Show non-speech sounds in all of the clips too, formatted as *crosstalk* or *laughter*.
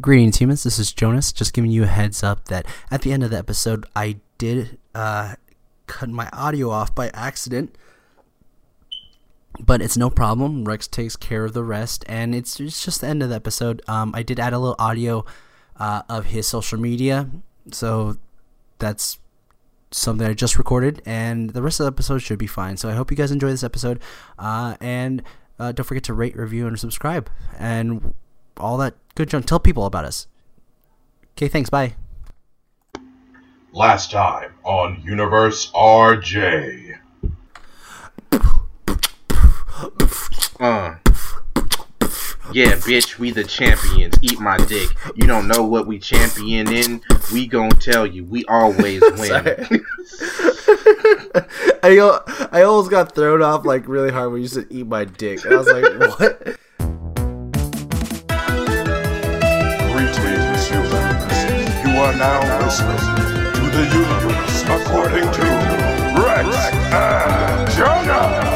Greetings, humans. This is Jonas. Just giving you a heads up that at the end of the episode, I did uh, cut my audio off by accident, but it's no problem. Rex takes care of the rest, and it's, it's just the end of the episode. Um, I did add a little audio uh, of his social media, so that's something I just recorded, and the rest of the episode should be fine. So I hope you guys enjoy this episode, uh, and uh, don't forget to rate, review, and subscribe, and all that good junk. Tell people about us. Okay, thanks. Bye. Last time on Universe RJ. Uh. Yeah, bitch, we the champions. Eat my dick. You don't know what we champion in. We gon' tell you. We always *laughs* win. *laughs* I I almost got thrown off like really hard when you said "eat my dick," and I was like, *laughs* "What?" Are now listening to the universe according to Rex and Jonas.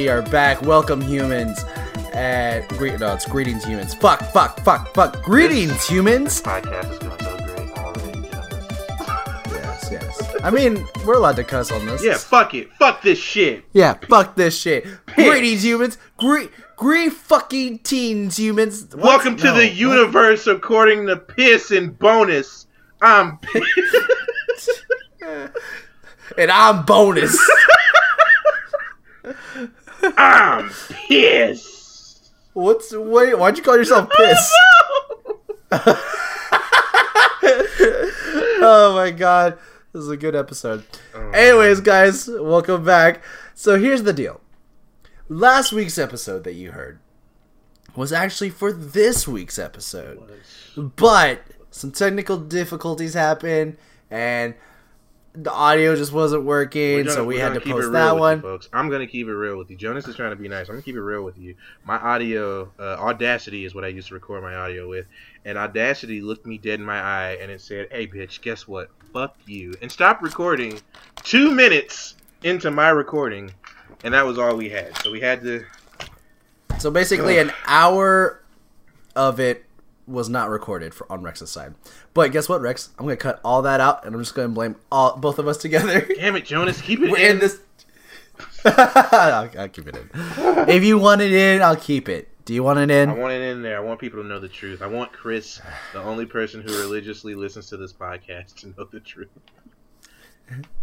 We are back. Welcome, humans. And greet no, it's greetings, humans. Fuck, fuck, fuck, fuck. Greetings, humans. Podcast is going so great already. Yes, yes. I mean, we're allowed to cuss on this. Yeah, fuck it. Fuck this shit. Yeah, fuck this shit. Greetings, humans. Greet, greet fucking teens, humans. What? Welcome to No, the what? universe according to Piss and Bonus. I'm Piss. *laughs* And I'm bonus. *laughs* I'm Piss. What's wait? Why'd you call yourself piss? *laughs* oh my god, this is a good episode. Anyways, guys, welcome back. So here's the deal. Last week's episode that you heard was actually for this week's episode, but some technical difficulties happened and the audio just wasn't working, gonna- so we had to keep it post real that with you, one. folks. I'm gonna keep it real with you. Jonas is trying to be nice. I'm gonna keep it real with you. My audio, uh, Audacity is what I used to record my audio with, and Audacity looked me dead in my eye and it said, "Hey, bitch, guess what? Fuck you," and stopped recording two minutes into my recording, and that was all we had. So we had to. So basically, an hour of it was not recorded for on Rex's side. But guess what, Rex? I'm gonna cut all that out, and I'm just gonna blame all both of us together. Damn it, Jonas, keep it We're in. in this. *laughs* I'll, I'll keep it in. If you want it in, I'll keep it. Do you want it in? I want it in there. I want people to know the truth. I want Chris, the only person who religiously listens to this podcast, to know the truth.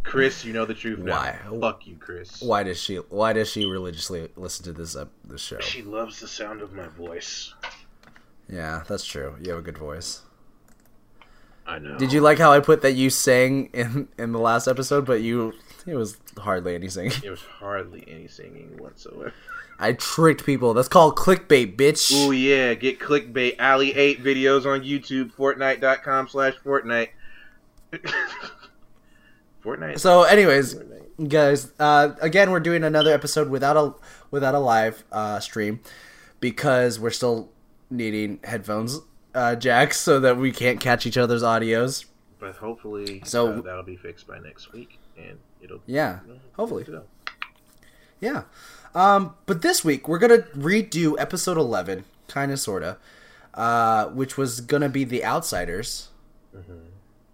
Chris, you know the truth now. Why? Fuck you, Chris. Why does she? Why does she religiously listen to this uh, this show? She loves the sound of my voice. Yeah, that's true. You have a good voice. I know. Did you like how I put that you sang in in the last episode, but you it was hardly any singing. There was hardly any singing whatsoever. I tricked people. That's called clickbait, bitch. Oh yeah, get clickbait Alley 8 videos on YouTube, Fortnite.com slash Fortnite. *laughs* Fortnite. So, anyways, Fortnite. guys, uh, again, we're doing another episode without a without a live uh, stream because we're still needing headphones uh, jacks so that we can't catch each other's audios. But hopefully So- uh, that'll be fixed by next week and it'll Yeah, you know, hopefully. good to go. Yeah. Um, but this week we're gonna redo episode eleven, kind of, sorta, uh, which was gonna be the Outsiders.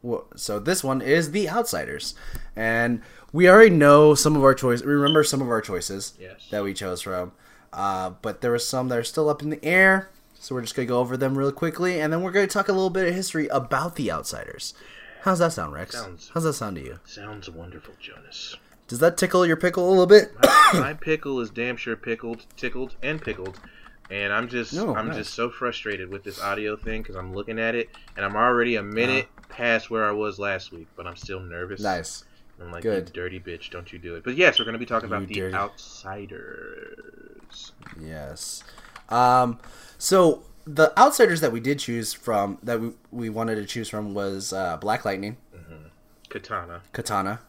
Wha- So this one is the Outsiders, and we already know some of our choices. Remember some of our choices Yes. that we chose from, uh, but there were some that are still up in the air. So we're just gonna go over them real quickly, and then we're gonna talk a little bit of history about the Outsiders. How's that sound, Rex? Sounds- How's that sound to you? Sounds wonderful, Jonas. Does that tickle your pickle a little bit? My *coughs* pickle is damn sure pickled, tickled, and pickled. And I'm just, No, I'm nice. just so frustrated with this audio thing because I'm looking at it and I'm already a minute past where I was last week, but I'm still nervous. nice. I'm like, Good. you dirty bitch, don't you do it. But yes, we're going to be talking You about the outsiders. Yes. Um, so the outsiders that we did choose from, that we, we wanted to choose from, was uh, Black Lightning, Katana, Katana,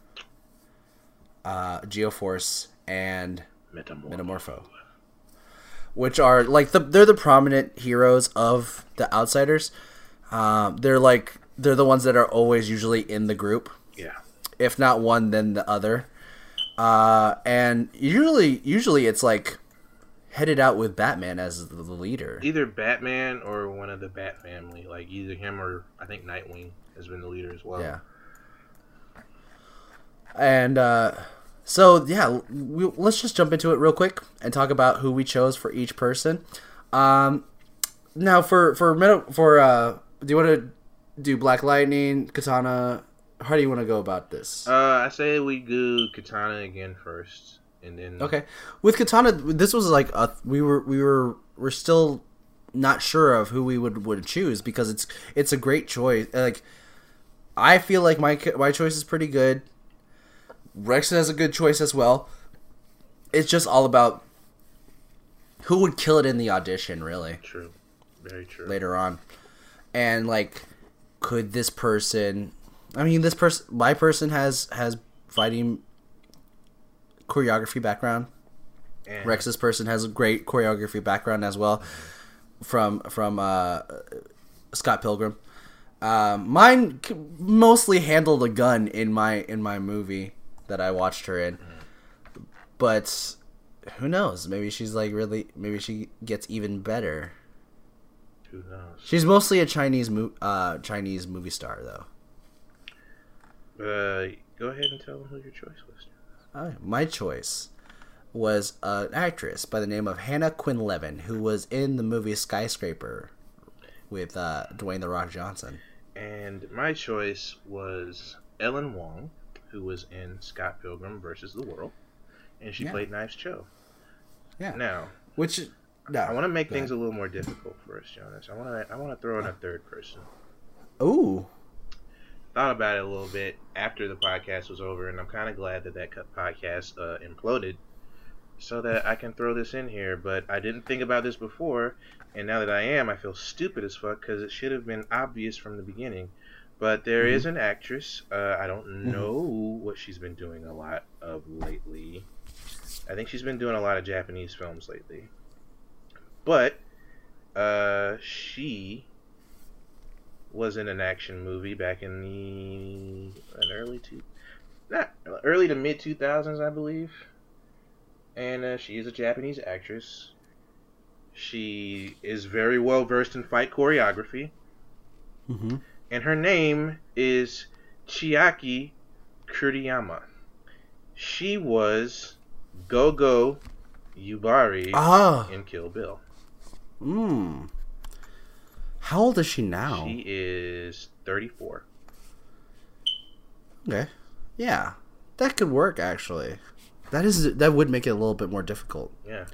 uh, Geoforce, and Metamorpho. Metamorpho, which are like the they're the prominent heroes of the Outsiders. Um, they're like they're the ones that are always usually in the group. Yeah. if not one then the other uh and usually usually it's like headed out with batman as the leader. Either Batman or one of the Bat family, like either him or I think Nightwing has been the leader as well. yeah. And uh so yeah we, let's just jump into it real quick and talk about who we chose for each person. Um now for for Metal- for uh do you want to do black lightning katana? How do you want to go about this? Uh, I say we do Katana again first, and then Okay, with Katana, this was like a, we were we were we're still not sure of who we would would choose because it's it's a great choice. Like, I feel like my my choice is pretty good. Rex has a good choice as well. It's just all about who would kill it in the audition, really True, very true. later on, and like, could this person? I mean, this person, my person has has fighting choreography background. And Rex's person has a great choreography background as well from from uh, Scott Pilgrim. Um, mine mostly handled a gun in my in my movie that I watched her in, but who knows? Maybe she's like really. Maybe she gets even better. who knows? She's mostly a Chinese mo- uh, Chinese movie star though. Uh, go ahead and tell them who your choice was. Uh, my choice was an actress by the name of Hannah Quinlivan, who was in the movie Skyscraper with uh, Dwayne the Rock Johnson. And my choice was Ellen Wong, who was in Scott Pilgrim versus the World, and she Yeah. played Knives Chau. Yeah, Now, which no, I want to make things a little more difficult for us, Jonas. I want to I want to throw in a third person. Ooh, Thought about it a little bit after the podcast was over, and I'm kind of glad that that podcast uh, imploded, so that I can throw this in here. But I didn't think about this before, and now that I am, I feel stupid as fuck because it should have been obvious from the beginning. But there is an actress. Uh, I don't know what she's been doing a lot of lately. I think she's been doing a lot of Japanese films lately. But uh, she was in an action movie back in the an early two, not early to mid two thousands, I believe. And uh, she is a Japanese actress. She is very well versed in fight choreography, mm-hmm. and her name is Chiaki Kuriyama. She was Gogo Yubari ah, in Kill Bill. mm. How old is she now? She is 34. Okay, yeah, that could work actually. That is that would make it a little bit more difficult. Yeah.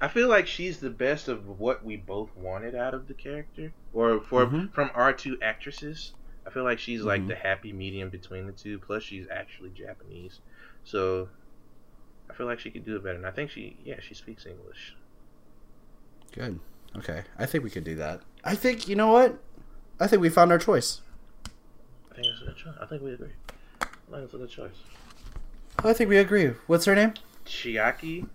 I feel like she's the best of what we both wanted out of the character, or for Mhm. from our two actresses. I feel like she's like Mhm. the happy medium between the two. Plus, she's actually Japanese, so I feel like she could do it better. And I think she, yeah, she speaks English. Good. Okay, I think we could do that. I think you know what? I think we found our choice. I think it's a good choice. I think we agree. I think it's a good choice. I think we agree. What's her name? Chiaki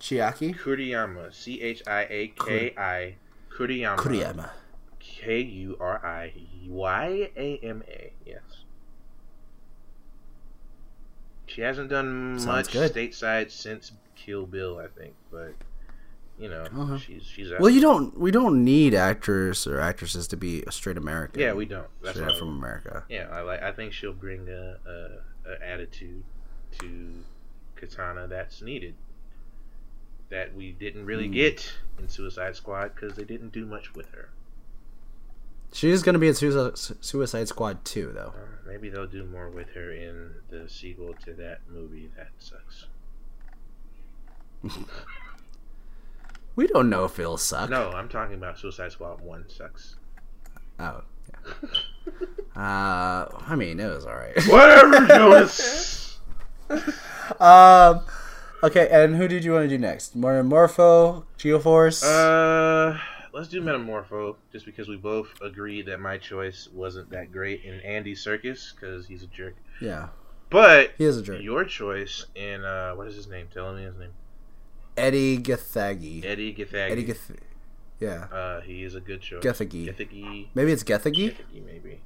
Chiaki Kuriyama, C H I A K I Kuriyama, Kuriyama. K U R I Y A M A. Yes. She hasn't done Sounds much good. stateside since Kill Bill, I think, but you know, Uh-huh. she's she's. Well, you don't. We don't need actors or actresses to be a straight American. yeah, we don't. That's straight from. America. Yeah, I like. I think she'll bring a, a, a attitude to Katana that's needed. That we didn't really Hmm. get in Suicide Squad because they didn't do much with her. She is going to be in Suicide, Suicide Squad 2, though. Uh, maybe they'll do more with her in the sequel to that movie. That sucks. *laughs* We don't know if it'll suck. No, I'm talking about Suicide Squad One sucks. Oh. Yeah. uh, I mean, it was alright. *laughs* Whatever, Jonas. *laughs* um. Okay, and who did you want to do next? Morpho, Geoforce. Uh, let's do Metamorpho, just because we both agreed that my choice wasn't that great in Andy Serkis, because he's a jerk. Yeah, But he is a jerk. your choice in uh, what is his name? Tell me his name. Eddie Gethagi. Eddie Gethagi. Eddie Geth. Yeah, uh, he is a good choice. Gethagi. Gethagi. Maybe it's Gethagi. Gethagi, maybe.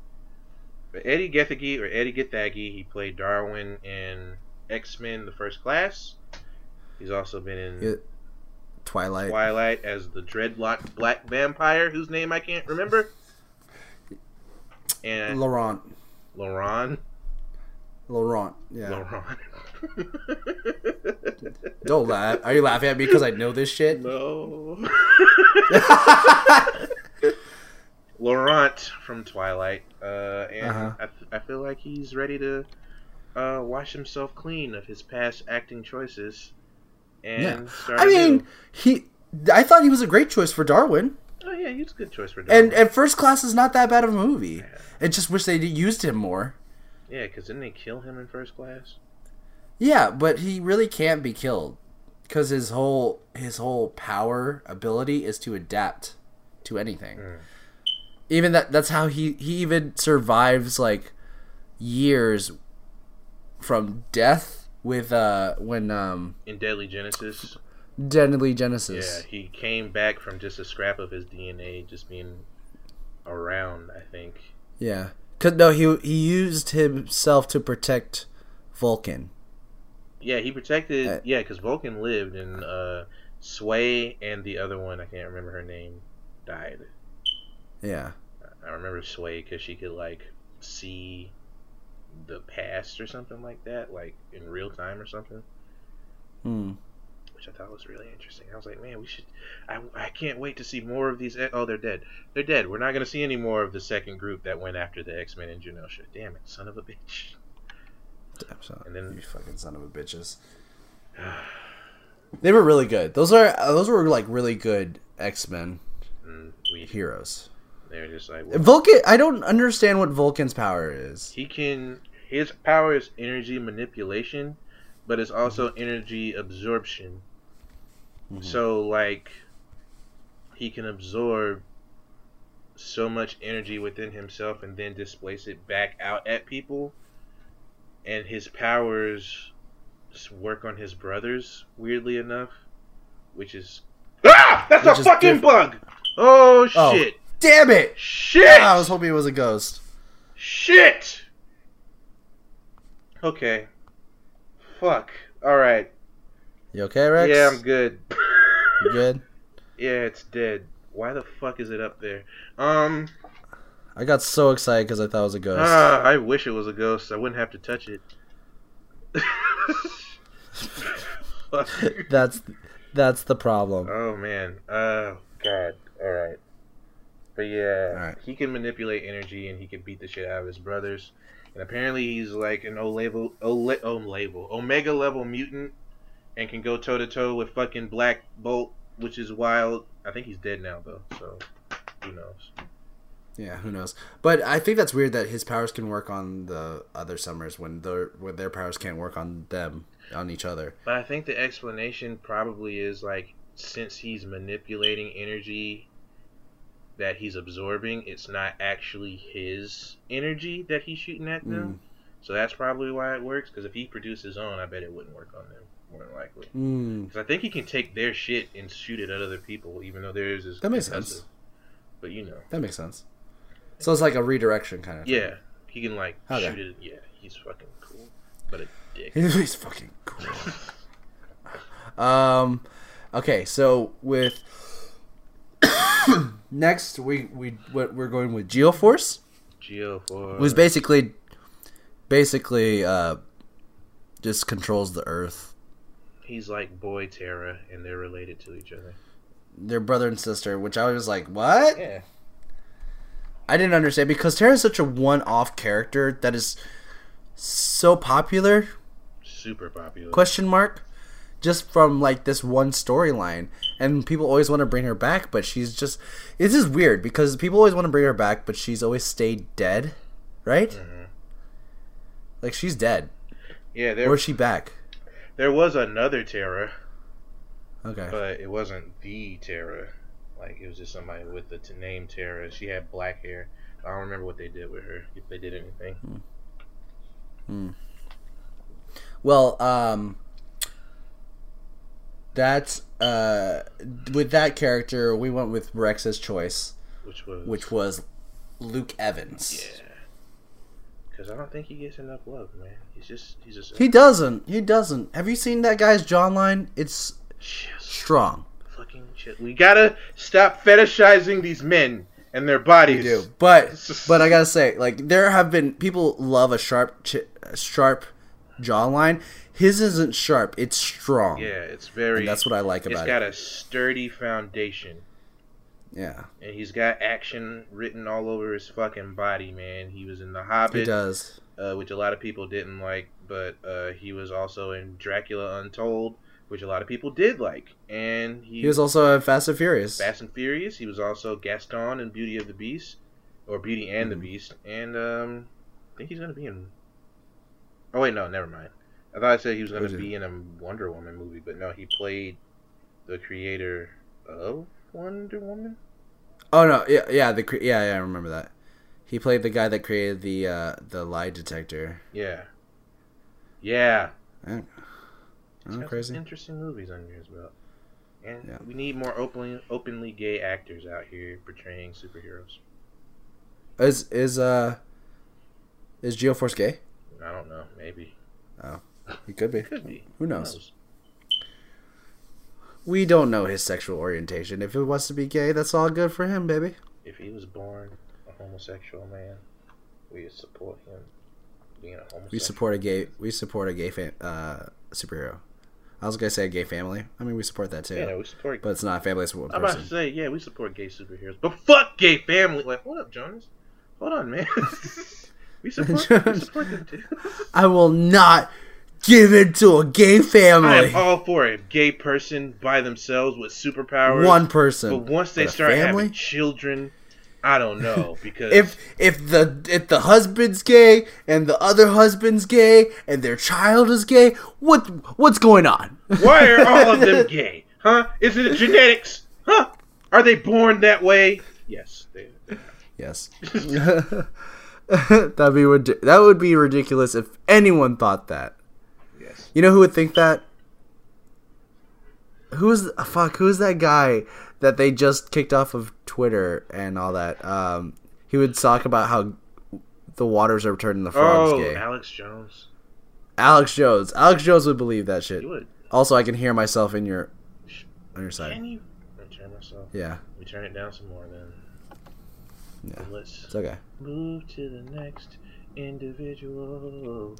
But Eddie Gethagi or Eddie Gethagi, he played Darwin in X Men: The First Class. He's also been in Yeah. Twilight. Twilight as the dreadlocked black vampire whose name I can't remember. And Laurent. Laurent. Laurent. Yeah. Laurent. *laughs* Don't laugh. Are you laughing at me because I know this shit? no. *laughs* Laurent from Twilight, uh, and Uh-huh. I, I feel like he's ready to uh, wash himself clean of his past acting choices and Yeah. start. I mean, anew. he. I thought he was a great choice for Darwin, oh yeah, he's a good choice for and Darwin. and First Class is not that bad of a movie. I just wish they used him more. yeah, because didn't they kill him in first class? Yeah, but he really can't be killed because his whole his whole power ability is to adapt to anything. Mm. Even that that's how he he even survives like years from death with uh when um In Deadly Genesis, Deadly Genesis. yeah, he came back from just a scrap of his DNA just being around. I think. Yeah. Cause no, he he used himself to protect Vulcan. Yeah, he protected. Uh, yeah, because Vulcan lived, and uh, Sway and the other one, I can't remember her name, died. Yeah. I remember Sway because she could like see the past or something like that, like in real time or something, Hmm. which I thought was really interesting. I was like, man, we should. I, I can't wait to see more of these. Oh, they're dead. They're dead. We're not gonna see any more of the second group that went after the X Men and Genosha. Damn it, son of a bitch. Damn son. And then- you fucking son of a bitches. They were really good. Those are uh, those were like really good X Men And we heroes. they're just like, well, Vulcan. I don't understand what Vulcan's power is. he can his power is energy manipulation but it's also Mm-hmm. energy absorption so like he can absorb so much energy within himself and then displace it back out at people and his powers just work on his brothers weirdly enough which is ah that's Which a fucking diff- bug oh Oh. shit Damn it! shit I was hoping it was a ghost. Shit! Okay. Fuck. Alright. You okay, Rex? Yeah, I'm good. You good? *laughs* yeah, it's dead. Why the fuck is it up there? Um, I got so excited because I thought it was a ghost. ah, I wish it was a ghost. I wouldn't have to touch it. *laughs* That's that's the problem. oh man. Oh god. Alright. But yeah, Alright. he can manipulate energy and he can beat the shit out of his brothers. And apparently he's like an O level, O le- O level, Omega level mutant, and can go toe to toe with fucking Black Bolt, which is wild. I think he's dead now though, so who knows? Yeah, who knows? But I think that's weird that his powers can work on the other summers when their when their powers can't work on them on each other. But I think the explanation probably is like since he's manipulating energy that he's absorbing, it's not actually his energy that he's shooting at them. So that's probably why it works. Because if he produced his own, I bet it wouldn't work on them more than likely. Mm. Because I think he can take their shit and shoot it at other people, even though theirs is That makes sense. But you know, That makes sense. So it's like a redirection kind of. thing. yeah, he can like Okay. shoot it. Yeah, he's fucking cool, but a dick. *laughs* He's fucking cool. um, okay, so with *coughs* next we we what we're going with Geoforce, Geo for who's basically basically uh just controls the Earth. he's like Boy Terra, and they're related to each other. They're brother and sister, which I was like, what? Yeah, I didn't understand because Terra's such a one-off character that is so popular. Super popular. question mark. Just from like this one storyline. And people always want to bring her back but she's just it's just weird because people always want to bring her back but she's always stayed dead right? Mhm. like she's dead. Yeah, there or is she back? There was another Terra, okay. But it wasn't the Terra. Like it was just somebody with the t- name Tara. She had black hair. I don't remember what they did with her. If they did anything. Hmm. Well, um, that's uh, with that character, we went with Rex's choice, Which was which was Luke Evans. yeah. Because I don't think he gets enough love, man. He's just he's just He doesn't. He doesn't. Have you seen that guy's jawline? It's just strong. Shit. We gotta stop fetishizing these men and their bodies. do. But *laughs* but I gotta say, like there have been people love a sharp chi- sharp jawline. His isn't sharp. It's strong. Yeah, it's very. And that's what I like It's about got it. a sturdy foundation, Yeah, and he's got action written all over his fucking body, man. He was in The Hobbit. he does. uh, which a lot of people didn't like, but uh, he was also in Dracula Untold, which a lot of people did like, and he, He was also Fast and Furious. Fast and Furious. He was also Gaston in Beauty of the Beast, or Beauty and Mm-hmm. the Beast, and um, I think he's gonna be in. Oh wait, no, never mind. I thought I said he was gonna Was be in a Wonder Woman movie, but no, he played the creator of Wonder Woman. Oh no, yeah, yeah, the cre- yeah, yeah, I remember that. He played the guy that created the uh, the lie detector. Yeah, yeah. Got crazy. Interesting movies under his belt, and Yeah. we need more openly openly gay actors out here portraying superheroes. Is is uh is Geoforce gay? I don't know, maybe Oh, He could be. *laughs* could be. Who knows? We don't know his sexual orientation. If he wants to be gay, that's all good for him, baby. If he was born a homosexual man, we support him being a homosexual. We support a gay. We support a gay fam- uh, superhero. I was gonna say a gay family. I mean, we support that too. Yeah, we support. But it's not a family. It's one I'm about to say, yeah, we support gay superheroes, but fuck gay family. Like, hold up, Jonas. Hold on, man. *laughs* we *laughs* support. we support them too. *laughs* I will not give in to a gay family. I am all for a gay person by themselves with superpowers. One person. But once they But start having children, I don't know because if if the if the husband's gay and the other husband's gay and their child is gay, what what's going on? why are all of them *laughs* gay? Huh? Is it genetics? Huh? Are they born that way? Yes. They, yes. *laughs* That'd be that would be ridiculous if anyone thought that. yes. You know who would think that? Who's uh, fuck? Who's that guy that they just kicked off of Twitter and all that? Um, he would talk about how the waters are turning the frogs Oh, gay. Alex Jones. Alex Jones. Alex Jones would believe that shit. Also, I can hear myself in your on your side. Can you? Turn myself. Yeah, We turn it down some more then. Yeah. Let's it's okay. move to the next individual.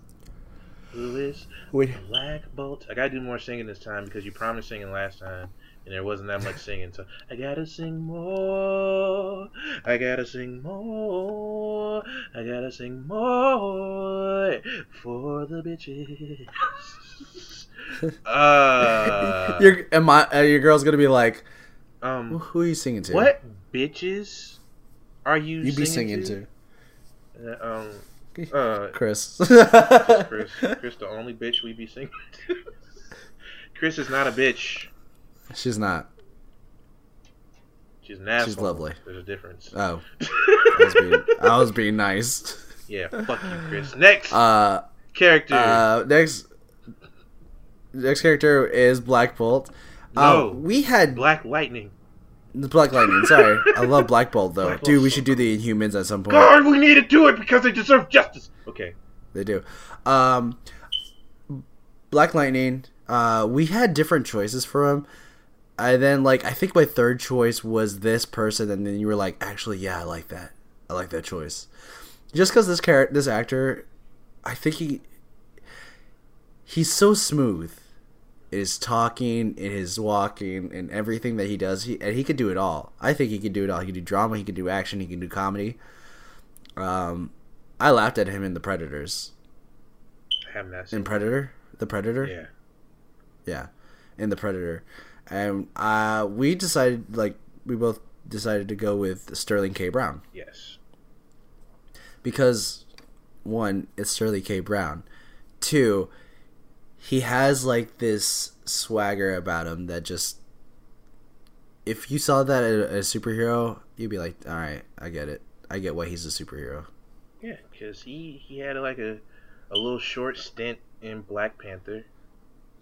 Who is We Black Bolt? I gotta do more singing this time because you promised singing last time, and there wasn't that much singing. So I gotta sing more. I gotta sing more. I gotta sing more for the bitches. *laughs* uh, your am I, uh, your girl's gonna be like, um, who are you singing to? what bitches are you? you be singing singing to? Uh, um, uh, Chris. Chris, *laughs* Chris, the only bitch we be singing to. *laughs* Chris is not a bitch. She's not. She's an asshole. She's lovely. There's a difference. Oh, I was being, I was being nice. yeah, fuck you, Chris. Next Uh, character. uh, next, next character is Black Bolt. No. Uh, we had Black Lightning. the Black Lightning. Sorry, *laughs* I love Black Bolt though. Black Dude, we should do the Inhumans at some point. God, we need to do it because they deserve justice. Okay. They do. Um, Black Lightning. Uh, we had different choices for him. I then like I think my third choice was this person, and then you were like, actually, yeah, I like that. I like that choice. Just because this character, this actor, I think he he's so smooth. in His talking, in his walking, and everything that he does, he and he could do it all. I think he could do it all. He could do drama, he could do action, he can do comedy. Um, I laughed at him in The Predators. I have not. In Predator, The Predator, Yeah. yeah, in The Predator, and uh, we decided like we both decided to go with Sterling K. Brown Yes. because one, it's Sterling K. Brown. Two, he has like this swagger about him that just if you saw that as a superhero, you'd be like, all right, I get it. I get why he's a superhero. Yeah, because he he had like a a little short stint in Black Panther,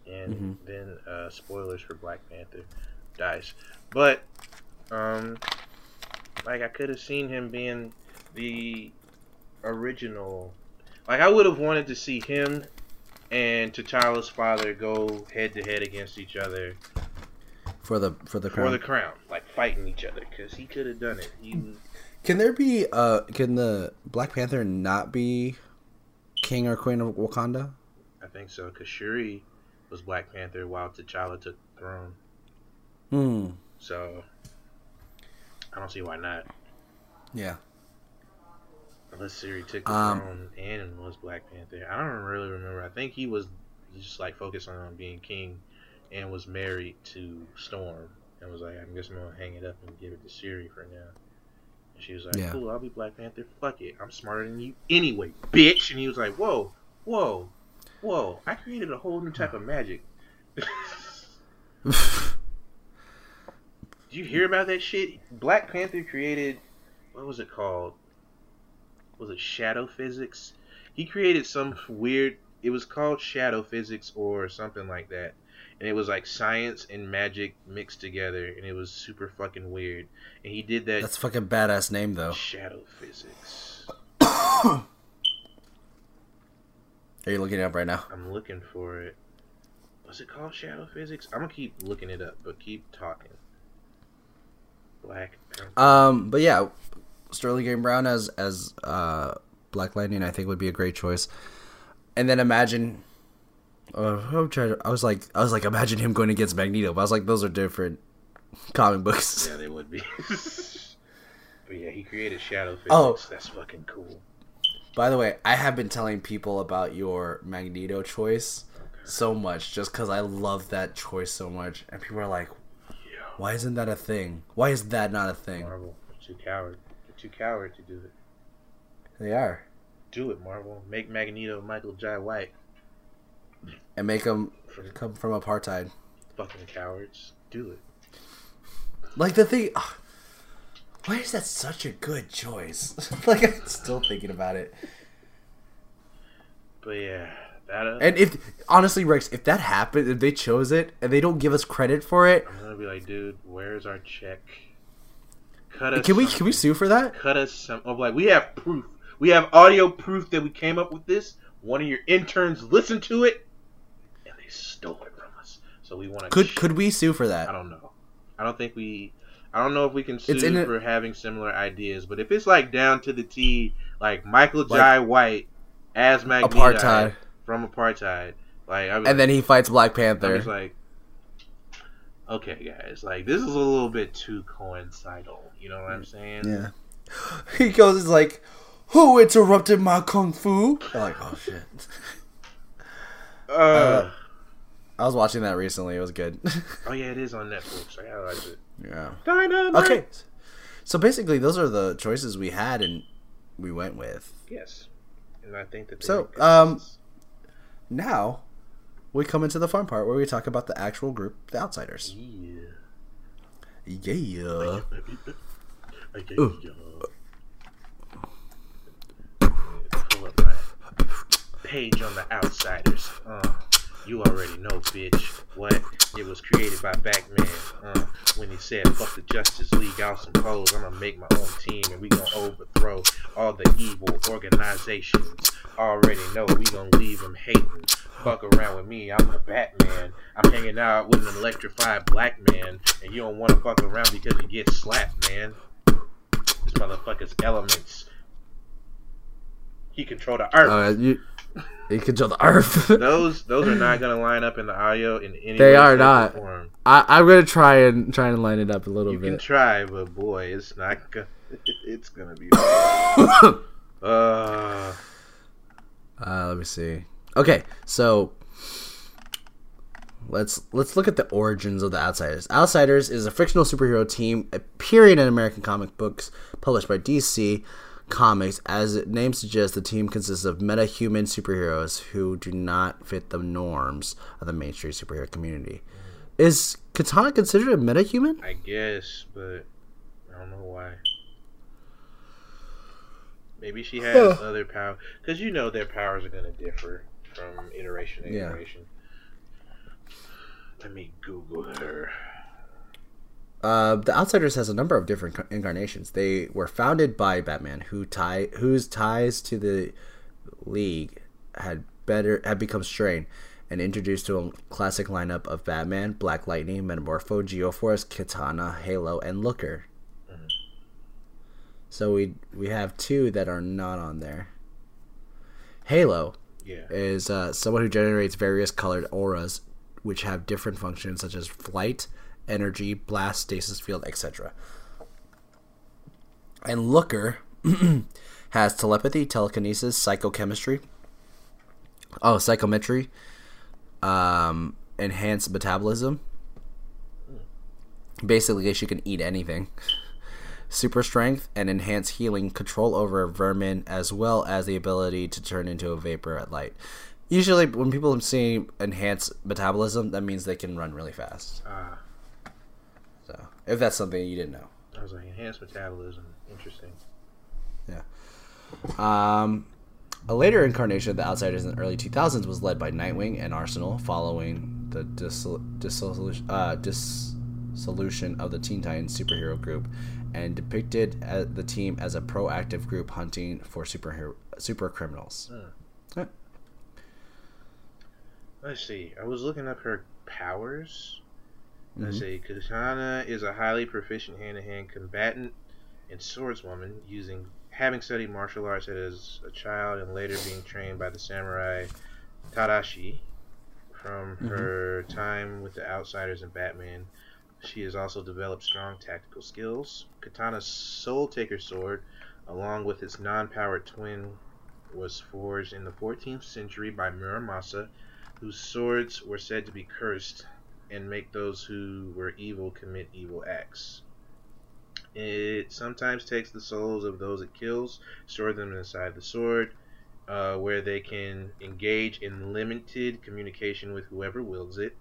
and Mhm. then uh, spoilers for Black Panther dies. But um, like I could have seen him being the original. Like I would have wanted to see him and T'Challa's father go head to head against each other For the for the for crown. the crown, like fighting each other, because he could have done it. He Can there be uh can the Black Panther not be king or queen of Wakanda? I think so, because Shuri was Black Panther while T'Challa took the throne. Hmm. So I don't see why not. Yeah. Unless Shuri took the Um, throne and was Black Panther. I don't really remember. I think he was just like focused on being king and was married to Storm and was like, I'm just gonna hang it up and give it to Shuri for now. And she was like, Yeah. Cool, I'll be Black Panther. Fuck it. I'm smarter than you anyway, bitch. And he was like, Whoa, whoa, whoa. I created a whole new type of magic. *laughs* Did you hear about that shit? Black Panther created what was it called? Was it shadow physics? He created some weird it was called shadow physics or something like that. And it was like science and magic mixed together and it was super fucking weird. And he did that That's a fucking badass name though. shadow physics. *coughs* Are you looking it up right now? I'm looking for it. Was it called shadow physics? I'm gonna keep looking it up, but keep talking. Black Panther. Um, but yeah, Sterling K. Brown as as uh, Black Lightning, I think would be a great choice. And then imagine, uh, I'm trying to, I was like, I was like, imagine him going against Magneto. But I was like, those are different *laughs* comic books. Yeah, they would be. *laughs* but yeah, he created shadow physics. Oh. That's fucking cool. By the way, I have been telling people about your Magneto choice so much, just because I love that choice so much, and people are like, why isn't that a thing? Why is that not a thing? Marvel, you're too coward. You're too coward to do it. They are, Do it, Marvel. Make Magneto Michael Jai White. and make him come from apartheid. fucking cowards. Do it. Like the thing. ugh, why is that such a good choice? *laughs* like I'm still thinking about it. But yeah, that. Uh, And if honestly, Rex, if that happened, if they chose it and they don't give us credit for it, I'm gonna be like, dude, where's our check? Cut us. can we some- can we sue for that? cut us some? Of like, we have proof. We have audio proof that we came up with this. One of your interns listened to it, and they stole it from us. So we want to. Could could we sue for that? I don't know. I don't think we. I don't know if we can sue It's in it- for having similar ideas, but if it's like down to the T, like Michael Like- Jai White as Magneto Apartheid, from apartheid, like I was, and then he fights Black I was Panther. like, okay, guys, like this is a little bit too coincidental. You know what I'm saying? Yeah. *laughs* He goes, "Is like, who interrupted my kung fu?" I'm like, oh shit. *laughs* Uh, I was watching that recently. It was good. *laughs* oh yeah, it is on Netflix. I gotta watch it. Yeah. Dynamite. Okay. So basically, those are the choices we had, and we went with. Yes, and I think that. So, um, choices. Now, we come into the fun part where we talk about the actual group, the outsiders. yeah. Yeah. Okay, Pull up my page on the outsiders. Uh, you already know, bitch. What? It was created by Batman. Uh, when he said, "Fuck the Justice League, some foes. I'm gonna make my own team, and we gonna overthrow all the evil organizations." Already know we gonna leave them hating. Fuck around with me. I'm a Batman. I'm hanging out with an electrified black man, and you don't want to fuck around because you get slapped, man. This motherfucker's elements. He control the earth. Uh, you, you control the earth. *laughs* those those are not gonna line up in the audio in any They way, are not. form. I, I'm gonna try and try and line it up a little bit. You can try, but boy, it's not gonna. *laughs* It's gonna be. *coughs* uh, Uh, let me see. Okay, so let's let's look at the origins of the Outsiders. Outsiders is a fictional superhero team appearing in American comic books published by DC Comics. As its name suggests, the team consists of meta-human superheroes who do not fit the norms of the mainstream superhero community. Is Katana considered a metahuman? I guess, but I don't know why. Maybe she has Huh. other power because you know their powers are gonna differ from iteration to Yeah. iteration. Let me Google her. Uh, the Outsiders has a number of different incarnations. They were founded by Batman, who tie whose ties to the League had better had become strained, and introduced to a classic lineup of Batman, Black Lightning, Metamorpho, Geoforce, Katana, Halo, and Looker. So we we have two that are not on there. Halo Yeah. is uh, someone who generates various colored auras, which have different functions such as flight, energy, blast, stasis field, etc. And Looker *clears throat* has telepathy, telekinesis, psychochemistry, oh, psychometry, um, enhanced metabolism. Basically, she can eat anything. *laughs* Super strength and enhanced healing, control over vermin, as well as the ability to turn into a vapor at light. Usually, when people see enhanced metabolism, that means they can run really fast. Ah, if that's something you didn't know. I was like enhanced metabolism. Interesting. Yeah. Um, a later incarnation of the Outsiders in the early 2000s was led by Nightwing and Arsenal following the dissol- dissolution, uh, dissolution of the Teen Titans superhero group and depicted uh, the team as a proactive group hunting for superhero super criminals. Yeah. Let's see. I was looking up her powers. Mm-hmm. Let's see. Katana is a highly proficient hand-to-hand combatant and swordswoman, using having studied martial arts as a child and later being trained by the samurai Tadashi. From her time with the Outsiders and Batman, she has also developed strong tactical skills. Katana's Soul Taker sword, along with its non-powered twin, was forged in the 14th century by Muramasa, whose swords were said to be cursed and make those who were evil commit evil acts. It sometimes takes the souls of those it kills, store them inside the sword, uh, where they can engage in limited communication with whoever wields it.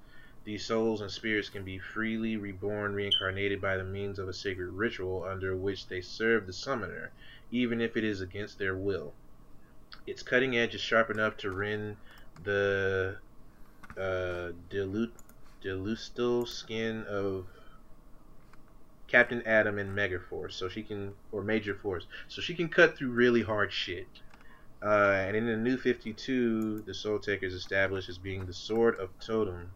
These souls and spirits can be freely reborn, reincarnated by the means of a sacred ritual under which they serve the summoner, even if it is against their will. Its cutting edge is sharp enough to rend the uh, dilute, dilustel skin of Captain Atom and Megaforce, so she can, or Major Force, so she can cut through really hard shit. Uh, and in the New 52, the Soul Taker is established as being the sword of totem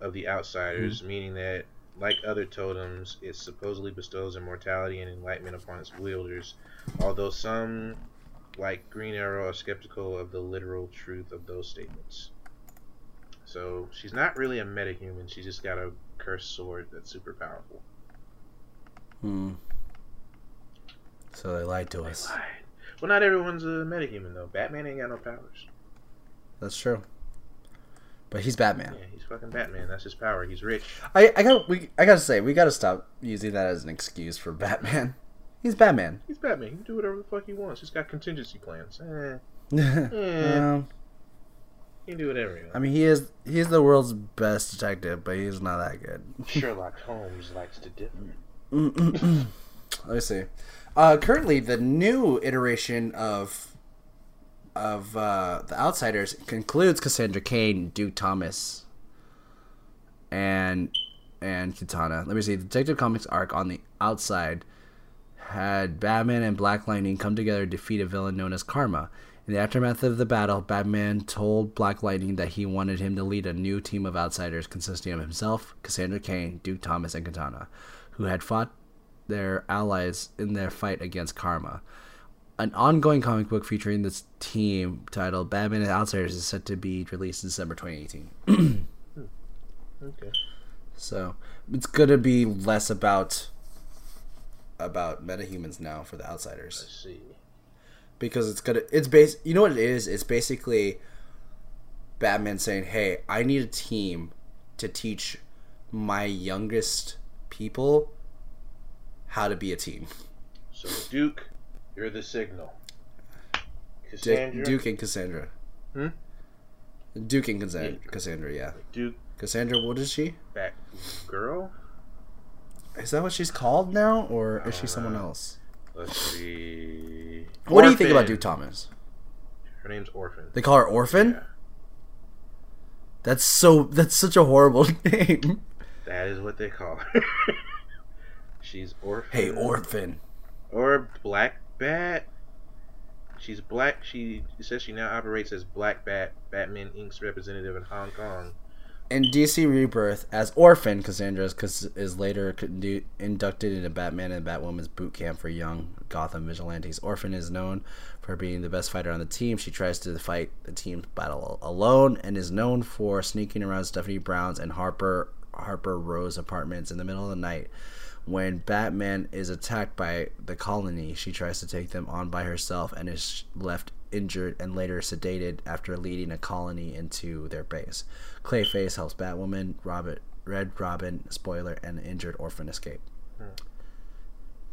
of the Outsiders, meaning that, like other totems, it supposedly bestows immortality and enlightenment upon its wielders, although some, like Green Arrow, are skeptical of the literal truth of those statements. So she's not really a metahuman. She's just got a cursed sword that's super powerful. Hmm. So they lied to us. Lied. Well, not everyone's a metahuman though. Batman ain't got no powers. That's true. But he's Batman. Yeah, he's fucking Batman. That's his power. He's rich. I, I got we I gotta say we gotta stop using that as an excuse for *laughs* Batman. He's Batman. He's Batman. He can do whatever the fuck he wants. He's got contingency plans. Eh, *laughs* Well, he can do whatever he wants. I mean, he is he's the world's best detective, but he's not that good. *laughs* Sherlock Holmes likes to differ. Let me see. Uh, currently, the new iteration of of uh, the Outsiders concludes Cassandra Cain, Duke Thomas, and and Katana. Let me see. The Detective Comics arc on the outside had Batman and Black Lightning come together to defeat a villain known as Karma. In the aftermath of the battle, Batman told Black Lightning that he wanted him to lead a new team of outsiders consisting of himself, Cassandra Cain, Duke Thomas, and Katana, who had fought their allies in their fight against Karma. An ongoing comic book featuring this team titled Batman and Outsiders is set to be released in December 2018. *clears throat* Okay. So it's gonna be less about about metahumans now for the outsiders Let's see. Because it's gonna it's base you know what it is it's basically batman saying hey i need a team to teach my youngest people how to be a team So Duke, you're the signal. Cassandra, duke and cassandra Hmm? Duke and Cassandra, Cassandra, yeah. Duke Cassandra, what is she? that girl. Is that what she's called now, or is she don't someone else? Let's see. What do you think about Duke Thomas? Her name's Orphan. They call her Orphan. Yeah, That's so. That's such a horrible *laughs* name. that is what they call her. *laughs* She's Orphan. Hey, Orphan. Or Black Bat. She's black. She says she now operates as Black Bat, Batman Inc.'s representative in Hong Kong. In DC Rebirth, as Orphan, Cassandra is, later inducted into Batman and Batwoman's boot camp for young Gotham vigilantes. Orphan is known for being the best fighter on the team. She tries to fight the team's battle alone and is known for sneaking around Stephanie Brown's and Harper Harper Rowe's apartments in the middle of the night. When Batman is attacked by the colony, she tries to take them on by herself and is left injured and later sedated after leading a colony into their base. Clayface helps Batwoman, Robin, Red Robin, spoiler, and injured orphan escape. Hmm.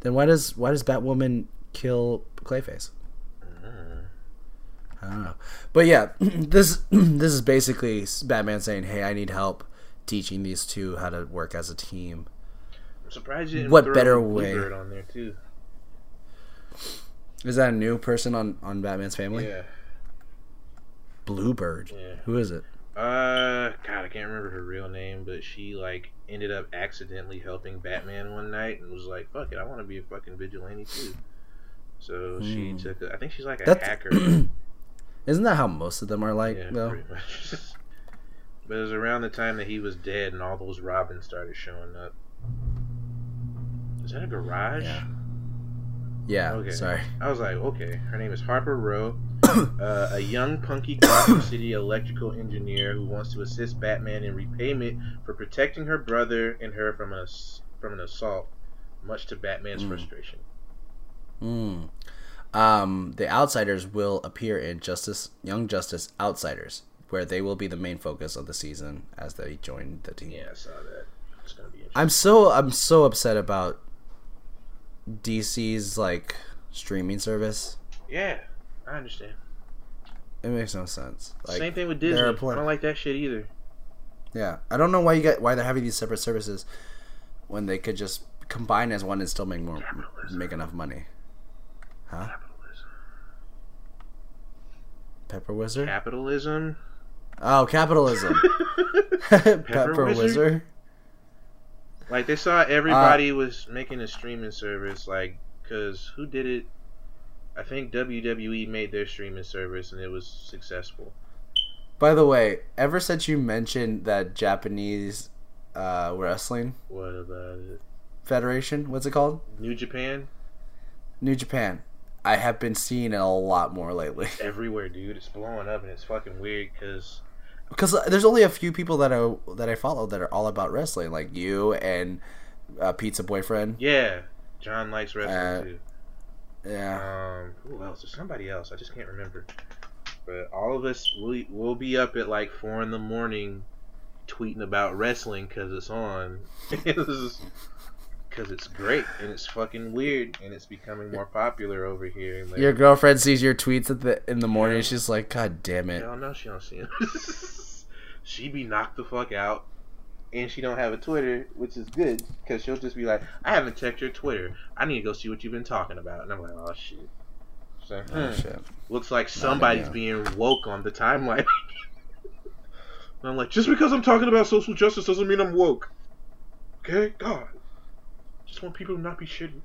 Then why does why does Batwoman kill Clayface? Hmm. I don't know, but yeah, *clears throat* this *clears throat* this is basically Batman saying, "Hey, I need help teaching these two how to work as a team." I'm surprised you didn't What better Bluebird way? on there too. Is that a new person on on Batman's family? Yeah. Bluebird. Yeah. Who is it? Uh, God, I can't remember her real name, but she like ended up accidentally helping Batman one night and was like, "Fuck it, I want to be a fucking vigilante too." So she Hmm. took. A, I think she's like a That's- hacker. *clears throat* Isn't that how most of them are like yeah, though? pretty much. *laughs* but it was around the time that he was dead, and all those Robins started showing up. Is that a garage? Yeah. Yeah. Okay. Sorry. I was like, okay. Her name is Harper Rowe, uh, a young, punky Gotham City electrical engineer who wants to assist Batman in repayment for protecting her brother and her from an from an assault, much to Batman's Mm. frustration. Mm. Um, the Outsiders will appear in Justice Young Justice Outsiders, where they will be the main focus of the season as they join the team. Yeah, I saw that. It's gonna be. I'm so I'm so upset about DC's like streaming service. yeah, I understand. It makes no sense. Like, Same thing with Disney. I don't like that shit either. Yeah, I don't know why you get why they're having these separate services when they could just combine as one and still make more Capitalism. make enough money. Huh? Capitalism. Pepper Wizard? Capitalism. oh, capitalism. *laughs* *laughs* Pepper, Pepper Wizard? Wizard? Like they saw everybody Uh, was making a streaming service, like, cause who did it? I think WWE made their streaming service and it was successful. By the way, ever since you mentioned that Japanese uh, wrestling What about it? federation, what's it called? New Japan? New Japan. I have been seeing it a lot more lately *laughs* Everywhere, dude. It's blowing up and it's fucking weird because because there's only a few people that I that I follow that are all about wrestling, like you and uh, Pizza Boyfriend. yeah, John likes wrestling Uh, too. Yeah. Um, who else? There's somebody else. I just can't remember. But all of us, we we'll be up at like four in the morning, tweeting about wrestling because it's on. *laughs* Because it's great and it's fucking weird and it's becoming more popular over here. Like, Your girlfriend sees your tweets at the in the morning. She's like, "God damn it!" hell no, she don't see him. *laughs* she be knocked the fuck out. And she don't have a Twitter, which is good because she'll just be like, "I haven't checked your Twitter. I need to go see what you've been talking about." And I'm like, "Oh shit." So, Oh, hmm. shit. Looks like somebody's being woke on the timeline. and *laughs* I'm like, just because I'm talking about social justice doesn't mean I'm woke. Okay? God. Just want people to not be shitty.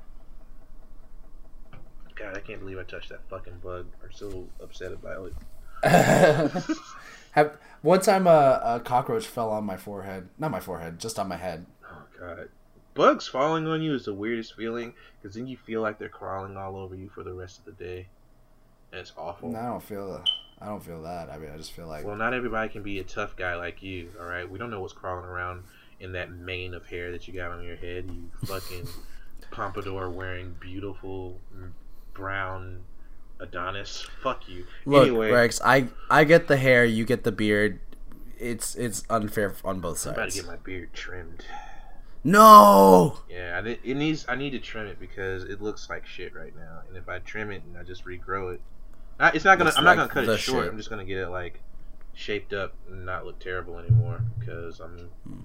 God, I can't believe I touched that fucking bug. I'm so upset about it. *laughs* Have one time a, a cockroach fell on my forehead. Not my forehead, just on my head. Oh, God. Bugs falling on you is the weirdest feeling because then you feel like they're crawling all over you for the rest of the day. And it's awful. No, I don't feel. Uh, I don't feel that. I mean, I just feel like Well, not everybody can be a tough guy like you, all right? We don't know what's crawling around in that mane of hair that you got on your head. You fucking *laughs* pompadour wearing beautiful brown Adonis. Fuck you. Look, anyway, Rex, I I get the hair, you get the beard. It's it's unfair on both sides. I gotta get my beard trimmed. No. Yeah, I, it needs. I need to trim it because it looks like shit right now. And if I trim it and I just regrow it, I, it's not gonna. Looks I'm not gonna cut it short. shit. I'm just gonna get it like shaped up and not look terrible anymore because I'm hmm.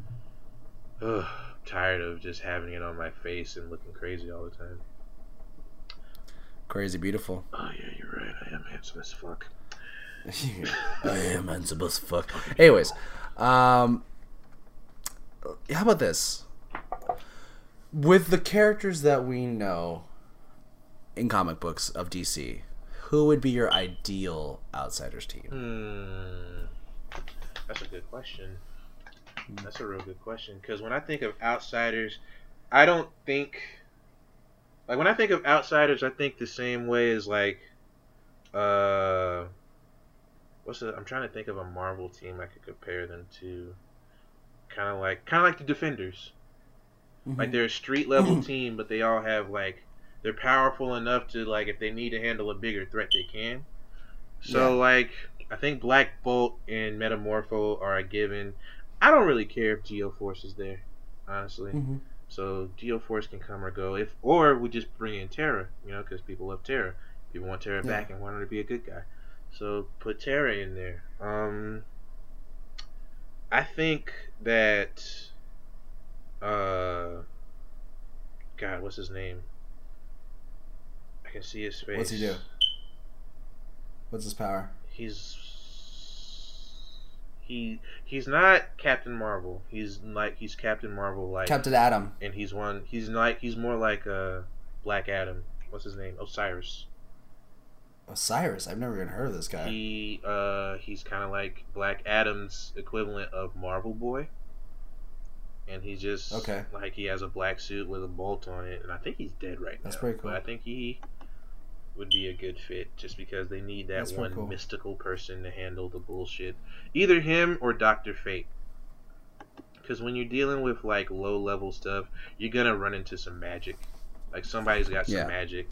ugh, tired of just having it on my face and looking crazy all the time. Crazy beautiful. Oh yeah, you're right. I am handsome as fuck. *laughs* I am handsome as fuck. Anyways, um, how about this? With the characters that we know in comic books of DC, who would be your ideal outsiders team? Hmm. That's a good question. That's a real good question because when I think of outsiders, I don't think like when I think of outsiders, I think the same way as like uh what's the I'm trying to think of a Marvel team I could compare them to. Kind of like kind of like the Defenders. Like they're a street level *clears throat* team, but they all have like they're powerful enough to like if they need to handle a bigger threat, they can. So Yeah. like I think Black Bolt and Metamorpho are a given. I don't really care if Geo Force is there, honestly. Mhm. So Geoforce can come or go. If or we just bring in Terra, you know, because people love Terra. People want Terra Yeah. back and want her to be a good guy. So put Terra in there. Um, I think that, uh, God, what's his name? I can see his face. What's he do? What's his power? He's he he's not Captain Marvel. He's like he's Captain Marvel like Captain Atom. and he's one he's like he's more like uh Black Adam. What's his name? Osiris. Osiris. I've never even heard of this guy. He uh he's kind of like Black Adam's equivalent of Marvel Boy. And he's just Okay. like he has a black suit with a bolt on it, and I think he's dead right That's now. That's pretty cool. But I think he would be a good fit just because they need that That's one cool. mystical person to handle the bullshit. Either him or Doctor Fate. Because when you're dealing with like low level stuff, you're gonna run into some magic. Like somebody's got some Yeah. magic.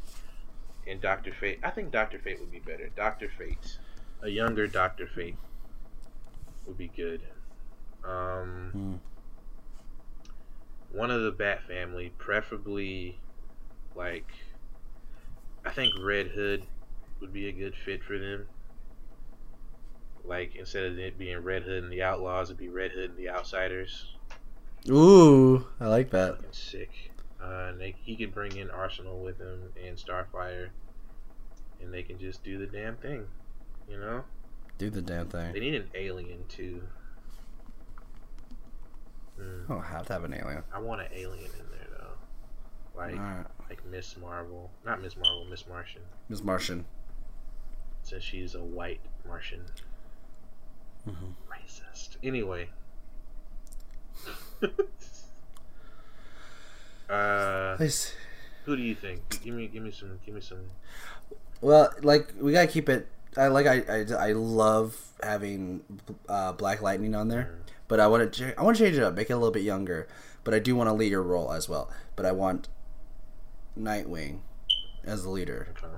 And Doctor Fate, I think Doctor Fate would be better. Doctor Fate, a younger Doctor Fate, would be good. Um, Hmm. one of the Bat family, preferably like I think Red Hood would be a good fit for them. Like instead of it being Red Hood and the Outlaws, it'd be Red Hood and the Outsiders. Ooh, I like that. Fucking sick. Uh, and they, he could bring in Arsenal with him and Starfire, and they can just do the damn thing. You know, Do the damn thing. they need an alien too. Hmm. I don't have to have an alien. I want an alien in like Alright. like Miss Marvel, not Miss Marvel, Miss Martian, Miss Martian. since she's a white Martian. Mhm. Racist. Anyway. *laughs* uh, Nice. who do you think? Give me, give me some, give me some. Well, like we gotta keep it. I like. I I, I love having uh, Black Lightning on there, but I want to. I want to change it up, make it a little bit younger. But I do want a leader role as well. But I want Nightwing as the leader, Okay.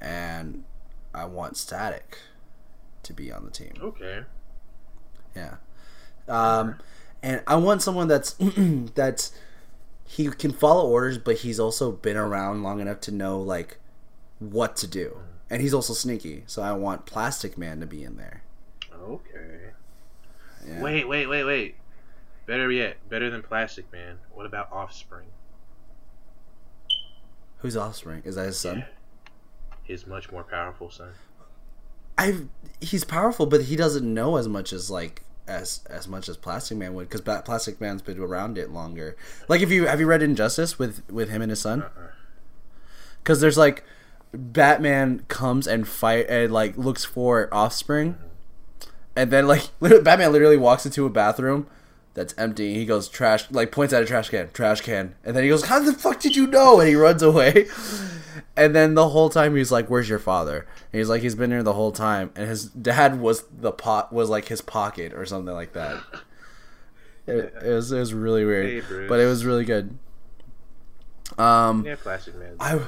and I want Static to be on the team. Okay. Yeah. Um, and I want someone that's *clears throat* that's he can follow orders, but he's also been around long enough to know like what to do, and he's also sneaky. So I want Plastic Man to be in there. Okay. Yeah. Wait, wait, wait, wait. Better yet, better than Plastic Man. What about Offspring? Who's Offspring? Is that his son? Yeah. His much more powerful son. I he's powerful, but he doesn't know as much as like as as much as Plastic Man would, because Plastic Man's been around it longer. Like if you have you read Injustice with with him and his son? Uh-uh. because there's like Batman comes and fight and like looks for Offspring, mm-hmm. and then like *laughs* Batman literally walks into a bathroom that's empty. He goes trash, like points at a trash can, trash can, and then he goes, "How the fuck did you know?" And he runs away. *laughs* And then the whole time he's like, "Where's your father?" And he's like, "He's been here the whole time." And his dad was the pot was like his pocket or something like that. *laughs* It, it was it was really weird, Hey, but it was really good. Um, Yeah, Plastic Man. I-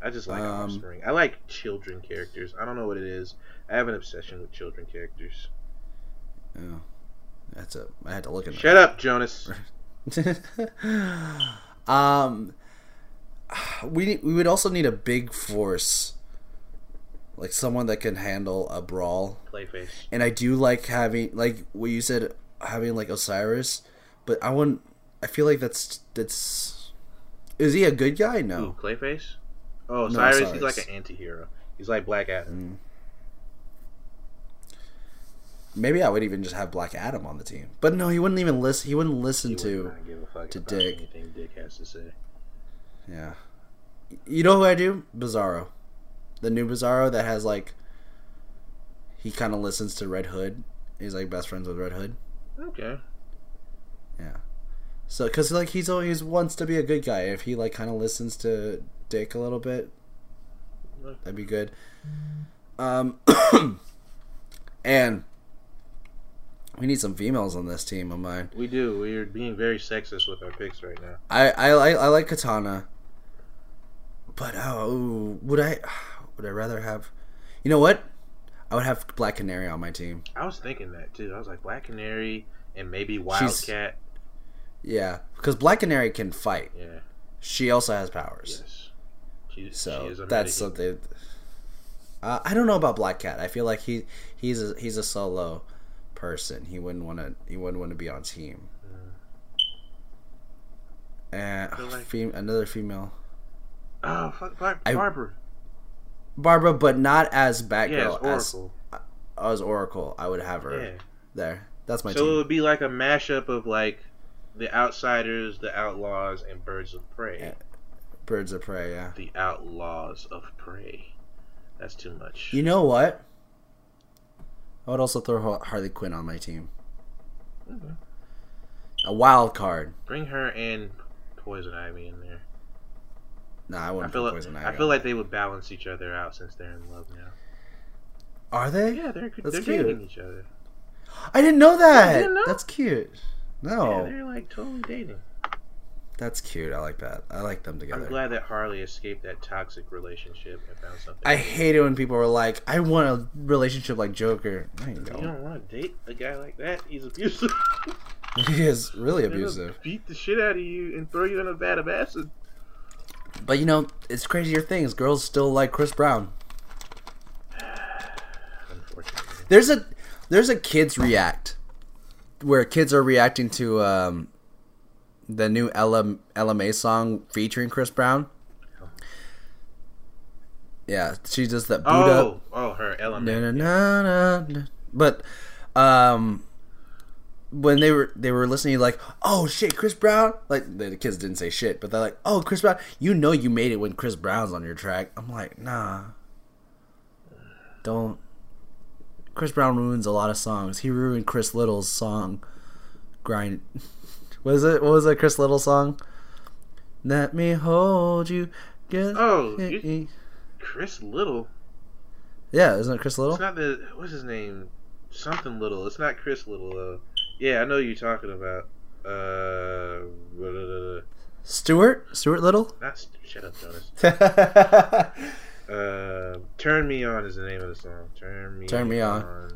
I just like Um, Offspring. I like children characters. I don't know what it is. I have an obsession with children characters. Yeah. That's a. I had to look at Shut up, Jonas. *laughs* um, we we would also need a big force like someone that can handle a brawl. Clayface. And I do like having like what you said having like Osiris, but I wouldn't. I feel like that's that's. Is he a good guy? Ooh, No. Clayface. Oh, No, Osiris. He's like an anti-hero. He's like Black Adam. Mm. Maybe I would even just have Black Adam on the team, but no, he wouldn't even listen. He wouldn't listen He to. would give a fuck to Dick. anything Dick has to say. Yeah. You know who I do? Bizarro. The new Bizarro that has like. He kind of listens to Red Hood. He's like best friends with Red Hood. Okay. Yeah. So, cause like he's always wants to be a good guy. If he like kind of listens to Dick a little bit, that'd be good. Um, *coughs* and we need some females on this team of mine. We do. We're being very sexist with our picks right now. I I like I like Katana, but oh, would I *sighs* would I rather have? You know what? I would have Black Canary on my team. I was thinking that too. I was like Black Canary and maybe Wildcat. Yeah, because Black Canary can fight. Yeah. She also has powers. Yes. She, So she is a that's something. Uh, I don't know about Black Cat. I feel like he he's a, he's a solo person. He wouldn't want to he wouldn't want to be on team. And feel like- fem- another female Oh fuck, Bar- I- Barbara. Barbara, but not as Yeah, Batgirl it's as Oracle. as Oracle. I would have her Yeah. there. That's my So it would be like a mashup of like the Outsiders, the Outlaws, and Birds of Prey. Yeah. Birds of Prey. Yeah. The Outlaws of Prey. That's too much. You know what? I would also throw Harley Quinn on my team. Okay. A wild card. Bring her and Poison Ivy in there. Nah, I I wouldn't feel put like Ivy I feel like they would balance each other out since they're in love now. Are they? Yeah, they're That's they're cute. dating each other. I didn't know that. didn't know? That's cute. No, Yeah, No, they're like totally dating. That's cute. I like that. I like them together. I'm glad that Harley escaped that toxic relationship and found something. I hate it when people are like, "I want a relationship like Joker." No, you You don't. don't want to date a guy like that. He's abusive. *laughs* He is really abusive. Beat the shit out of you and throw you in a vat of acid. But you know, it's crazier things. Girls still like Chris Brown. *sighs* Unfortunately. There's a there's a kids react where kids are reacting to um, the new Ella LMA song featuring Chris Brown. Yeah, she does that up. Oh, oh, her element. Na, na, na, na, na. But um when they were they were listening like, "Oh shit, Chris Brown." Like the kids didn't say shit, but they're like, "Oh, Chris Brown, you know you made it when Chris Brown's on your track." I'm like, "Nah. Don't Chris Brown ruins a lot of songs. He ruined Chris Little's song Grind What is it? What was that Chris Little song? Let me hold you. Get Oh, you- Chris Little. Yeah, isn't it Chris Little? It's not the what's his name? Something Little. It's not Chris Little though. Yeah, I know who you're talking about. Uh, blah, blah, blah, blah. Stuart? Stuart Little? *laughs* not St- shut up, Jonas. *laughs* Uh, Turn Me On is the name of the song. Turn Me Turn Me On.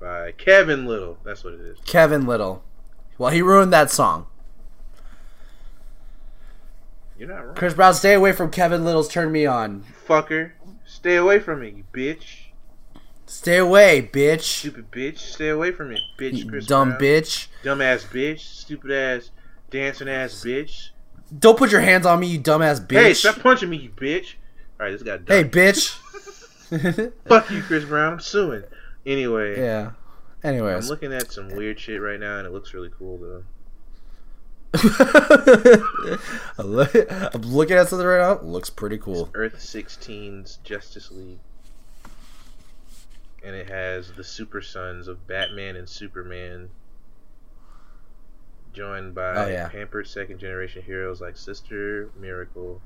by Kevin Lyttle. That's what it is. Kevin Lyttle. Well, he ruined that song. You're not wrong. Chris Brown, stay away from Kevin Lyttle's "Turn Me On." Fucker, stay away from me, you bitch. Stay away, bitch. Stupid bitch, stay away from me, bitch. Chris Dumb Brown. bitch. Dumbass bitch. Stupid ass, dancing ass bitch. Don't put your hands on me, you dumbass bitch. Hey, stop punching me, you bitch. All right, this got Hey, bitch. *laughs* Fuck you, Chris Brown. I'm suing. Anyway, yeah. I'm looking at some weird shit right now, and it looks really cool though. *laughs* I'm looking at something right now. Looks pretty cool. Earth 16's Justice League. And it has the Super Sons of Batman and Superman, joined by Oh, yeah. pampered second generation heroes like Sister Miracle,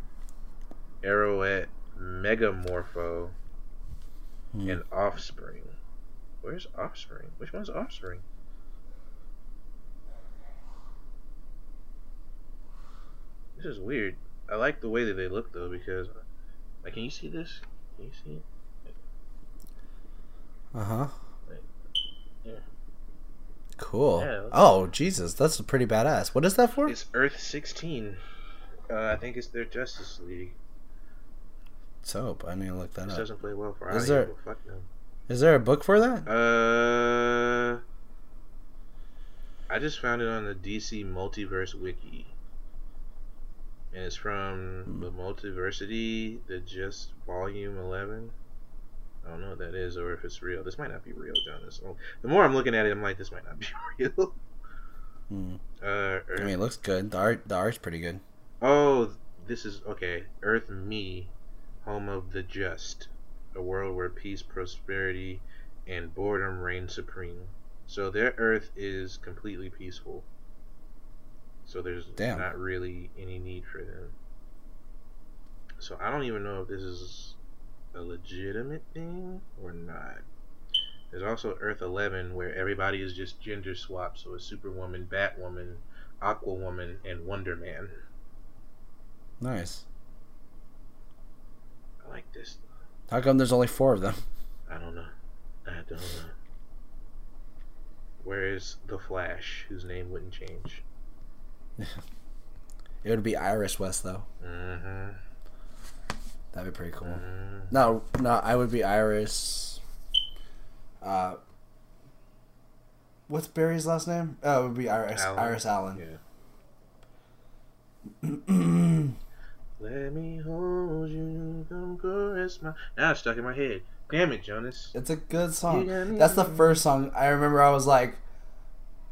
Arrowette, Megamorpho, Hmm. and Offspring. Where's Offspring? Which one's Offspring? This is weird. I like the way that they look though because, like, can you see this? Can you see it? Uh huh. Yeah. Cool. Yeah. Oh, Jesus. That's pretty badass. What is that for? It's Earth 16. Uh, I think it's their Justice League. Soap. I need to look that This up. doesn't play well for Is there- Fuck them. Is there a book for that? Uh, I just found it on the DC Multiverse Wiki. And it's from Hmm. the Multiversity, the Just Volume 11. I don't know what that is or if it's real. This might not be real, Jonas. Oh, the more I'm looking at it, I'm like, this might not be *laughs* real. Hmm. Uh, I mean, it looks good. The art, the art's pretty good. oh, this is okay. Earth Me, home of the just, a world where peace, prosperity, and boredom reign supreme. So their Earth is completely peaceful. So there's Damn. not really any need for them. So I don't even know if this is a legitimate thing or not. There's also Earth 11 where everybody is just gender swapped. So it's Superwoman, Batwoman, Aquawoman, and Wonder Man. Nice. I like this. How come there's only four of them? I don't know. I don't know. Where is the Flash, whose name wouldn't change? *laughs* It would be Iris West though. Mm-hmm. That'd be pretty cool. mm-hmm. No, no, I would be Iris. Uh, what's Barry's last name? Oh, it would be Iris. Allen. Iris Allen. Yeah. *clears throat* *clears throat* Let me hold you, come caress my. Now it's stuck in my head. Damn it, Jonas. It's a good song. You got me. That's the first song I remember. I was like,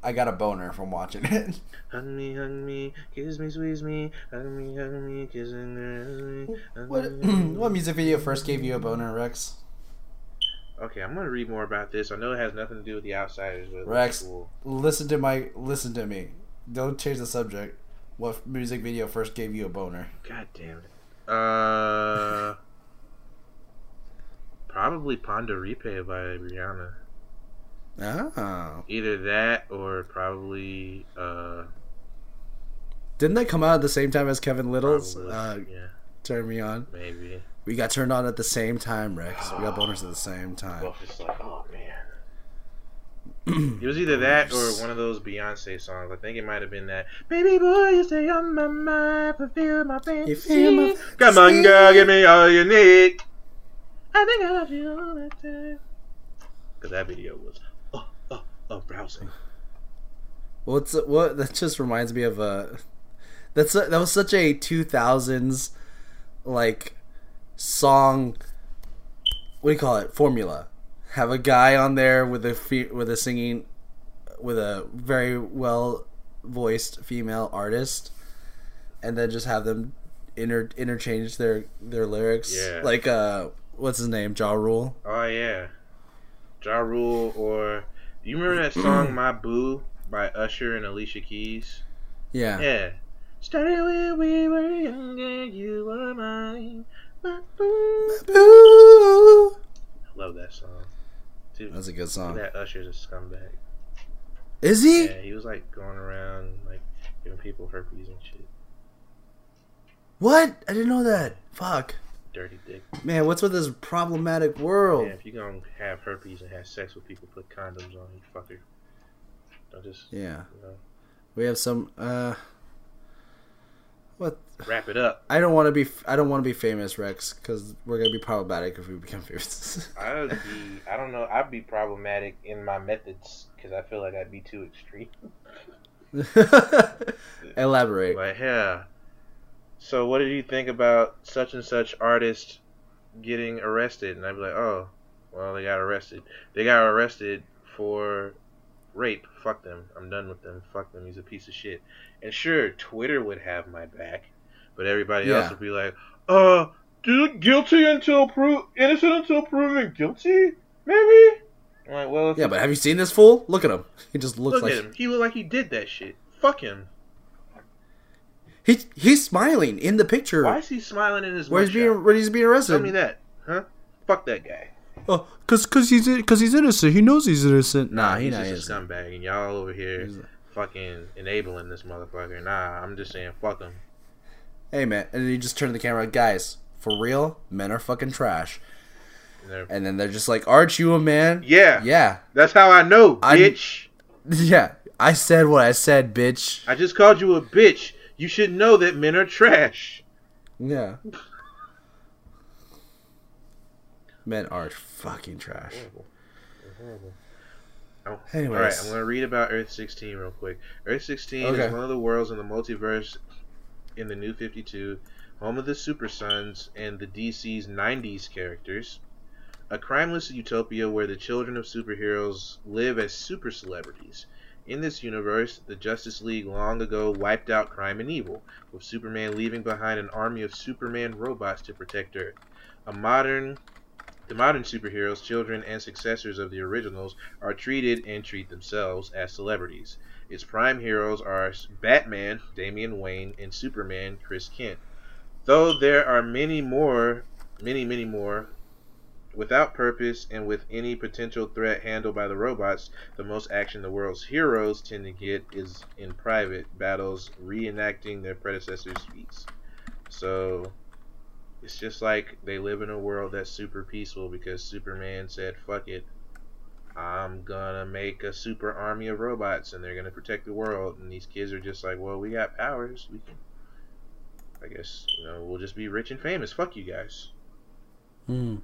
I got a boner from watching it. Hug me, hug me, kiss me, squeeze me, hug me, hug me, kiss me. what me, *clears throat* hug me. what music video first gave you a boner, Rex? Okay, I'm gonna read more about this. I know it has nothing to do with the outsiders, but Rex. cool. Listen to my listen to me. Don't change the subject. What music video first gave you a boner? God damn it. Uh, probably Ponderosa by Rihanna. Oh, Either that or probably uh. didn't they come out at the same time as Kevin Lyttle's? probably, Uh, yeah, turn me on. maybe. We got turned on at the same time, Rex. We got boners at the same time. Both just like, oh man. It was either that or one of those Beyonce songs. I think it might have been that. Baby boy, you stay on my mind, fulfill my fantasy. my Come on, girl, give me all you need. I think I love you all the time. Cause that video was oh oh oh browsing. What's what? That just reminds me of a. That's a, that was such a two thousands, like, song. What do you call it? Formula. Have a guy on there with a fe- with a singing, with a very well voiced female artist, and then just have them inter interchange their their lyrics. Yeah. Like uh, what's his name? Ja Rule. Oh yeah, Ja Rule or do you remember that song *clears throat* "My Boo" by Usher and Alicia Keys? Yeah. Yeah. Started when we were younger, you were mine. My boo. Ooh. Love that song. Dude, That's a good song. that Usher's a scumbag. Is he? Yeah, he was like going around like giving people herpes and shit. What? I didn't know that. Fuck. Dirty dick. Man, what's with this problematic world? Yeah, if you're gonna have herpes and have sex with people, put condoms on you, fucker. Don't just Yeah. you know, We have some uh what wrap it up. I don't want to be I don't want to be famous, Rex, cuz we're going to be problematic if we become famous. *laughs* I'd be, I don't know, I'd be problematic in my methods because I feel like I'd be too extreme. *laughs* Elaborate. But yeah. So what did you think about such and such artist getting arrested? And I'd be like, oh, well, they got arrested. They got arrested for rape. Fuck them. I'm done with them. Fuck them. He's a piece of shit. And sure, Twitter would have my back, but everybody Yeah. else would be like, uh, dude, guilty until pro- innocent until proven guilty, maybe. I'm like, well, Yeah, but have you seen this fool? Look at him. He just looks look like him. He looked like he did that shit. Fuck him. he he's smiling in the picture Why is he smiling in his where he's being where he's being arrested. Tell me that, huh? Fuck that guy. Oh, cuz cuz he's cuz he's innocent. He knows he's innocent. Nah, he he's not just innocent. a scumbag, and y'all over here He's a- fucking enabling this motherfucker. Nah, I'm just saying, fuck him. Hey man, and then you just turned to the camera, guys. For real, men are fucking trash. And they're- And then they're just like, "Aren't you a man?" Yeah, Yeah. that's how I know, I- bitch. *laughs* Yeah. I said what I said, bitch. I just called you a bitch. You should know that men are trash. Yeah. Men are fucking trash. Horrible. Horrible. Oh, Anyways. All right, I'm going to read about Earth 16 real quick. Earth 16 Okay. is one of the worlds in the multiverse in the New 52, home of the Super Sons and the DC's 90s characters. A crimeless utopia where the children of superheroes live as super celebrities. In this universe, the Justice League long ago wiped out crime and evil, with Superman leaving behind an army of Superman robots to protect Earth. A modern the modern superheroes, children and successors of the originals, are treated and treat themselves as celebrities. Its prime heroes are Batman, Damian Wayne, and Superman, Chris Kent. Though there are many more, many, many more, without purpose and with any potential threat handled by the robots, the most action the world's heroes tend to get is in private battles, reenacting their predecessors' feats. So, it's just like they live in a world that's super peaceful because Superman said, fuck it. I'm gonna make a super army of robots and they're gonna protect the world. And these kids are just like, well, we got powers. We can, I guess, you know, we'll just be rich and famous. Fuck you guys. Hmm.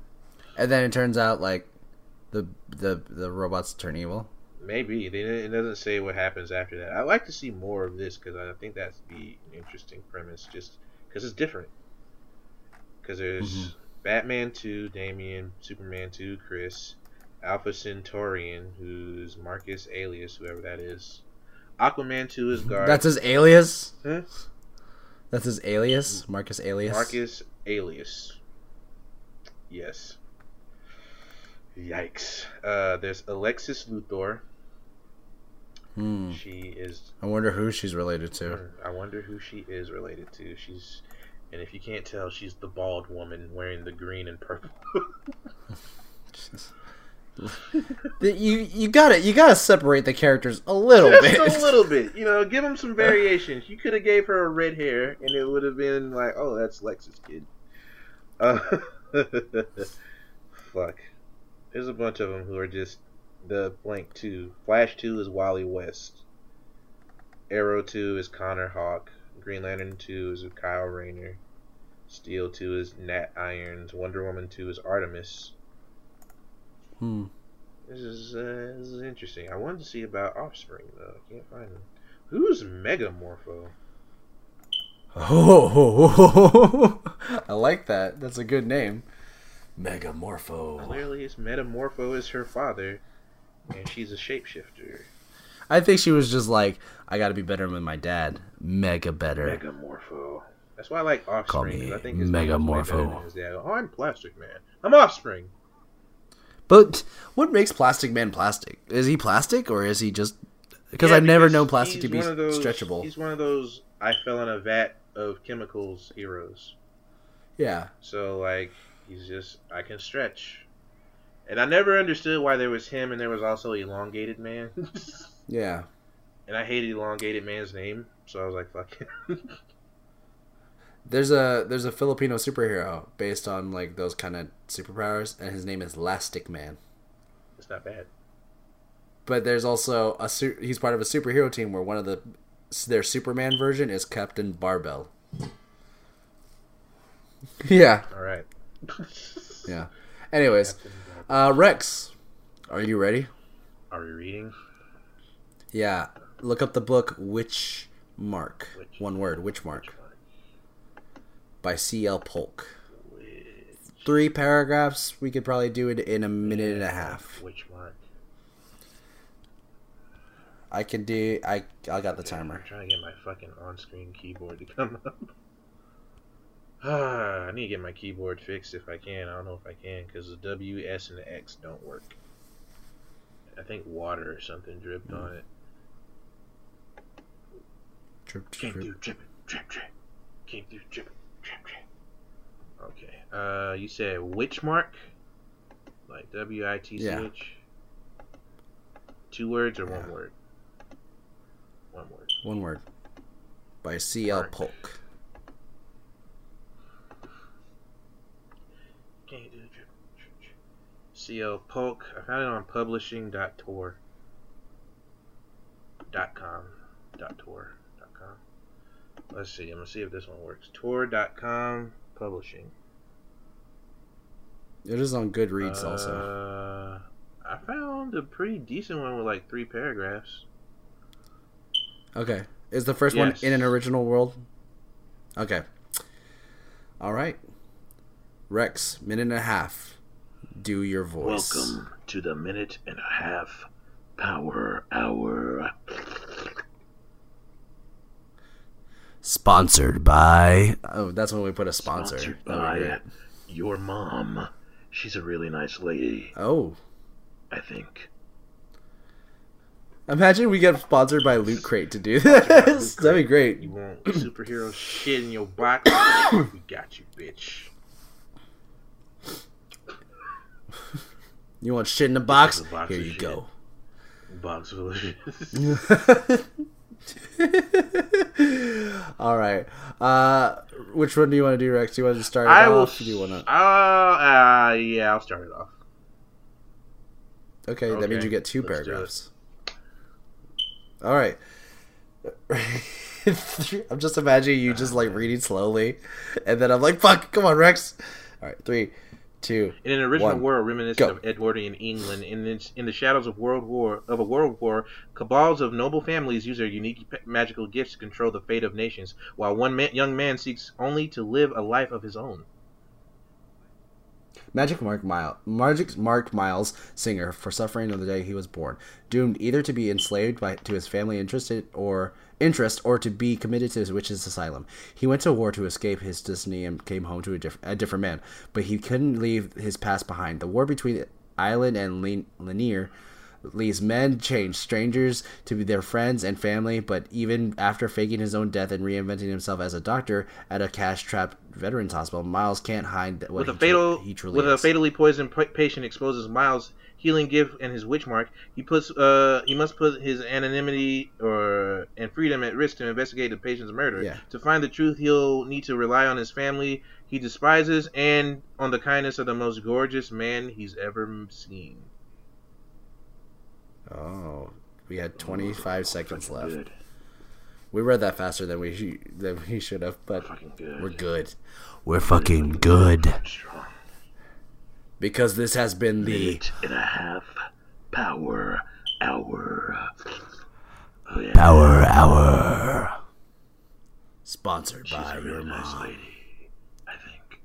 And then it turns out like the the the robots turn evil. Maybe they, it doesn't say what happens after that. I'd like to see more of this because I think that's the interesting premise, just because it's different. Because there's Mhm. Batman 2, Damian, Superman 2, Chris, Alpha Centurion, who's Marcus Alias, whoever that is. Aquaman 2 is Guard. That's his alias. Huh? That's his alias, Marcus Alias. Marcus Alias. Yes. Yikes. Uh, there's Alexis Luthor. Hmm. She is I wonder who she's related to. I wonder who she is related to. She's, and if you can't tell, she's the bald woman wearing the green and purple. *laughs* You you got to You got to separate the characters a little Just bit. a *laughs* little bit, you know. Give them some variations. You could have gave her a red hair, and it would have been like, oh, that's Lex's kid. Uh, *laughs* fuck. There's a bunch of them who are just the blank two. Flash two is Wally West. Arrow two is Connor Hawke. Green Lantern two is Kyle Rayner. Steel two is Nat Irons. Wonder Woman two is Artemis. Hmm. This is uh, this is interesting. I wanted to see about Offspring though. I can't find them. Who's Megamorpho? Oh, *laughs* I like that. That's a good name. Megamorpho. Clearly, it's Metamorpho is her father, and she's a shapeshifter. I think she was just like, I got to be better than my dad. Mega better. Megamorpho. That's why I like Offspring. I think his name is Megamorpho. better than his dad. Oh, I'm Plastic Man. I'm Offspring. But what makes Plastic Man plastic? Is he plastic or is he just? Because Yeah, I've never known plastic to be those- stretchable. He's one of those I fell in a vat of chemicals heroes. Yeah. So like he's just I can stretch. And I never understood why there was him and there was also elongated man. *laughs* Yeah. and I hated elongated man's name, so I was like, fuck it. *laughs* There's a there's a Filipino superhero based on like those kind of superpowers, and his name is Elastic Man. it's not bad. But there's also a su- he's part of a superhero team where one of the their Superman version is Captain Barbell. *laughs* yeah, All right. yeah. Anyways, uh, Rex, are you ready? Are we reading? Yeah. Look up the book Witch Mark. Witch. One word, Witchmark by C.L. Polk. Which, Three paragraphs. We could probably do it in a minute and a half. which mark? I can do. I I got the timer. I'm trying to get my fucking on-screen keyboard to come up. *sighs* Ah, I need to get my keyboard fixed if I can. I don't know if I can because the W, S, and the X don't work. I think water or something dripped on it. Trip, Can't trip. do drip, drip, drip. Can't do drip, drip, drip. Okay. Uh, you said which mark? Like W I T C Yeah. Two words or one word? One word. One word. By C.L. Mark. Polk. CL Polk. I found it on publishing.tor. Dot com. Dot tor. Dot com. Let's see. I'm gonna see if this one works. Tor.com publishing. It is on Goodreads uh, also. I found a pretty decent one with like three paragraphs. Okay. Is the first one in an original world? Okay. All right. Rex, minute and a half. Do your voice. Welcome to the minute and a half power hour. Sponsored by. Oh, that's when we put a sponsor. Sponsored oh, by your mom. She's a really nice lady, Oh. I think. Imagine we get sponsored by Loot Crate to do this. *laughs* That'd be great. You want *clears throat* superhero shit in your box? *coughs* we got you, bitch. You want shit in the box? box Here you shit. go. Box full of shit. *laughs* *laughs* All right. Uh, which one do you want to do, Rex? Do you want to start it I will. off? Do you want to? Uh, uh, yeah, I'll start it off. Okay, that means you get two let's paragraphs. All right. *laughs* I'm just imagining you just like reading slowly, and then I'm like, "Fuck, come on, Rex." All right, three, two. In an original One. world reminiscent Go. of Edwardian England, in its, in the shadows of world war of a world war, cabals of noble families use their unique magical gifts to control the fate of nations, while one ma- young man seeks only to live a life of his own. Magic Mark Miles, Magic marked Miles Singer for suffering on the day he was born, doomed either to be enslaved by to his family interested or interest or to be committed to his witch's asylum. He went to war to escape his destiny and came home to a, diff- a different man, but he couldn't leave his past behind. The war between Island and Lin- Laneer leaves men change strangers to be their friends and family but even after faking his own death and reinventing himself as a doctor at a cash trapped veterans hospital miles can't hide what With a he, fatal, he truly with is. a fatally poisoned pa- patient exposes Miles' healing gift and his witch mark. He puts, uh, he must put his anonymity or and freedom at risk to investigate the patient's murder. Yeah. To find the truth, he'll need to rely on his family he despises and on the kindness of the most gorgeous man he's ever seen. Oh, we had 25 seconds left. Good, We read that faster than we than we should have, but fucking good. we're good. We're fucking good strong. Because this has been the Minute and a half power hour. Oh yeah. Power Hour, sponsored by She's a your really nice mom. lady, I think.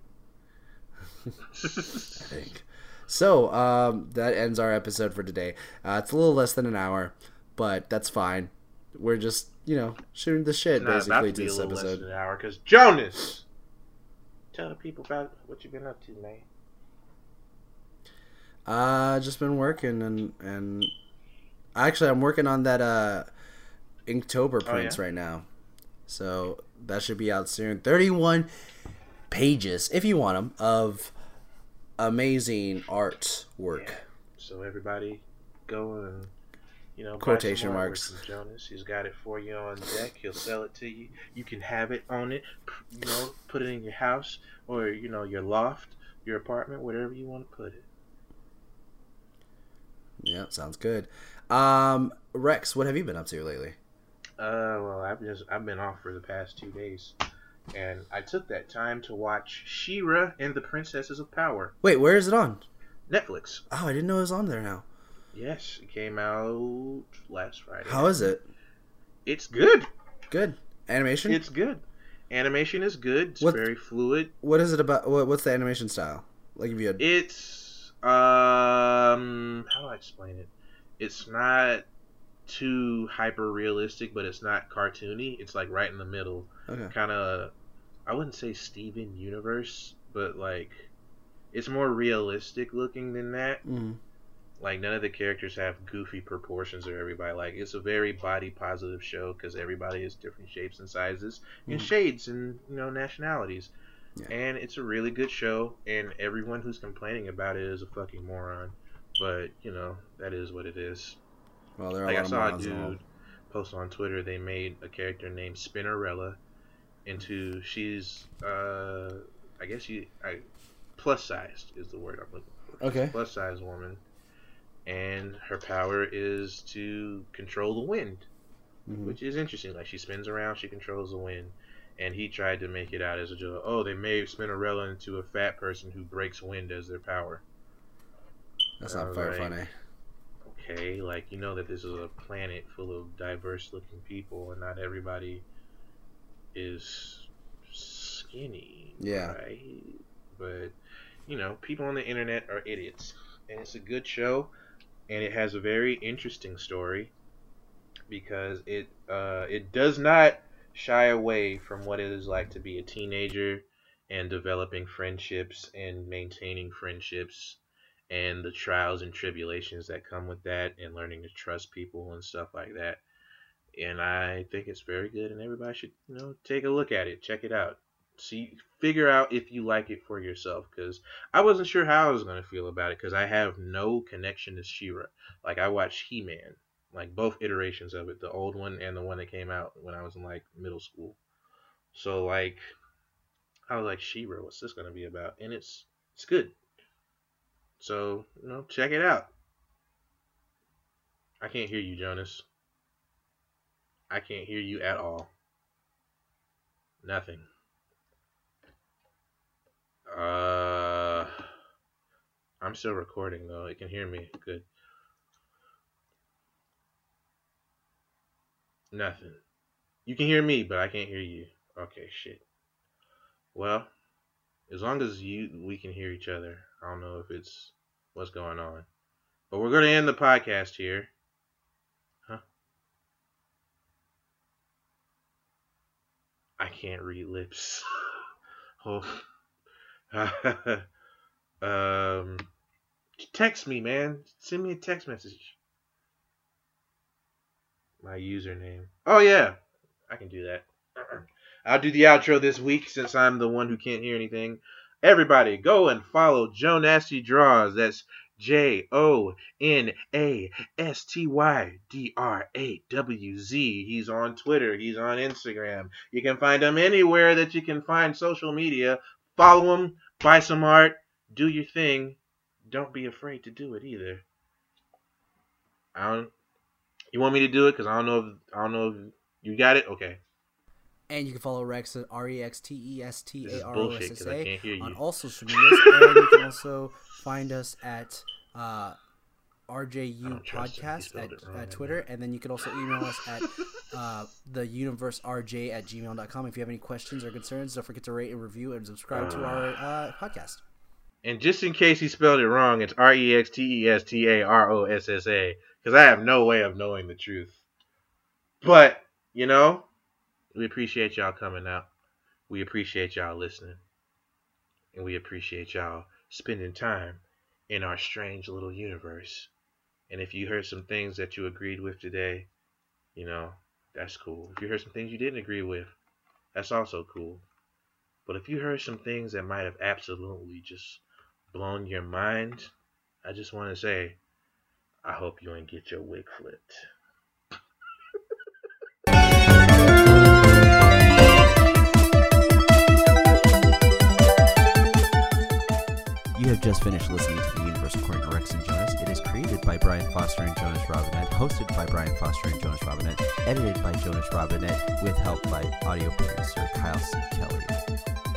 *laughs* *laughs* I think. So um, that ends our episode for today. Uh, it's a little less than an hour, but that's fine. We're just you know shooting the shit Not about basically to to be a this less episode. than an hour, because Jonas! Tell the people about what you've been up to, man. Uh, just been working and and actually I'm working on that uh Inktober Oh, prints yeah? right now, so that should be out soon. Thirty one pages, if you want them, of amazing art work. Yeah. So everybody, go and you know Quotation marks. Jonas. He's got it for you on deck. He'll sell it to you. You can have it on it. You know, put it in your house or you know your loft, your apartment, whatever you want to put it. Yeah, sounds good. Um, Rex, what have you been up to lately? Uh, well, I've just I've been off for the past two days, and I took that time to watch She-Ra and the Princesses of Power. Wait, where is it on? Netflix. Oh, I didn't know it was on there now. Yes, it came out last Friday. How is it? It's good. Good animation. It's good. Animation is good. It's What- very fluid. what is it about? What, what's the animation style? Like if you had It's um how do I explain it? It's not too hyper realistic, but it's not cartoony. It's like right in the middle. okay. Kind of I wouldn't say Steven Universe, but like it's more realistic looking than that. Mm. Like none of the characters have goofy proportions or everybody. Like it's a very body positive show because everybody is different shapes and sizes and Mhm. shades and you know nationalities. Yeah. And it's a really good show. And everyone who's complaining about it is a fucking moron. But you know that is what it is. Well, there are Like a I saw a dude post on Twitter. They made a character named Spinnerella into she's uh I guess she I plus sized is the word I'm looking for Okay. plus sized woman, and her power is to control the wind, Mhm. which is interesting. Like she spins around, she controls the wind, and he tried to make it out as a joke. Oh, they made Spinnerella into a fat person who breaks wind as their power. That's not very like, funny. Okay, like you know that this is a planet full of diverse-looking people, and not everybody is skinny. Yeah. Right. But you know, people on the internet are idiots, and it's a good show, and it has a very interesting story because it uh, it does not shy away from what it is like to be a teenager and developing friendships and maintaining friendships and the trials and tribulations that come with that and learning to trust people and stuff like that. And I think it's very good and everybody should, you know, take a look at it, check it out. See figure out if you like it for yourself cuz I wasn't sure how I was going to feel about it cuz I have no connection to She-Ra. Like I watched He-Man, like both iterations of it, the old one and the one that came out when I was in like middle school. So like I was like She-Ra, what's this to be about? And it's it's good. So, you know, check it out. I can't hear you, Jonas. I can't hear you at all. Nothing. Uh I'm still recording though. It can hear me. Good. Nothing. You can hear me, but I can't hear you. Okay, shit. Well, as long as you we can hear each other. I don't know if it's what's going on. But we're going to end the podcast here. Huh? I can't read lips. *laughs* oh. *laughs* um text me, man. Send me a text message. My username. Oh yeah. I can do that. I'll do the outro this week since I'm the one who can't hear anything. Everybody, go and follow JonastyDrawz. That's J O N A S T Y D R A W Z. He's on Twitter. He's on Instagram. You can find him anywhere that you can find social media. Follow him. Buy some art. Do your thing. Don't be afraid to do it either. I don't. You want me to do it? Cause I don't know. If, I don't know if you got it. Okay. And you can follow Rex at R E X T E S T A R O S S A can't hear you. on all social medias. and you can also find us at uh, RJU don't trust him. He Podcast at, at I Twitter. And then you can also email us at *laughs* uh, the universerj at gmail.com. If you have any questions or concerns, don't forget to rate and review and subscribe to our uh, podcast. And just in case he spelled it wrong, it's R E X T E S T A R O S S A. Because I have no way of knowing the truth. But, you know, we appreciate y'all coming out. We appreciate y'all listening. And we appreciate y'all spending time in our strange little universe. And if you heard some things that you agreed with today, you know, that's cool. If you heard some things you didn't agree with, that's also cool. But if you heard some things that might have absolutely just blown your mind, I just want to say, I hope you ain't get your wig flipped. You have just finished listening to The Universe According to Rex and Jonas. It is created by Brian Foster and Jonas Robinette, hosted by Brian Foster and Jonas Robinette, edited by Jonas Robinette, with help by audio producer Kyle C. Kelly.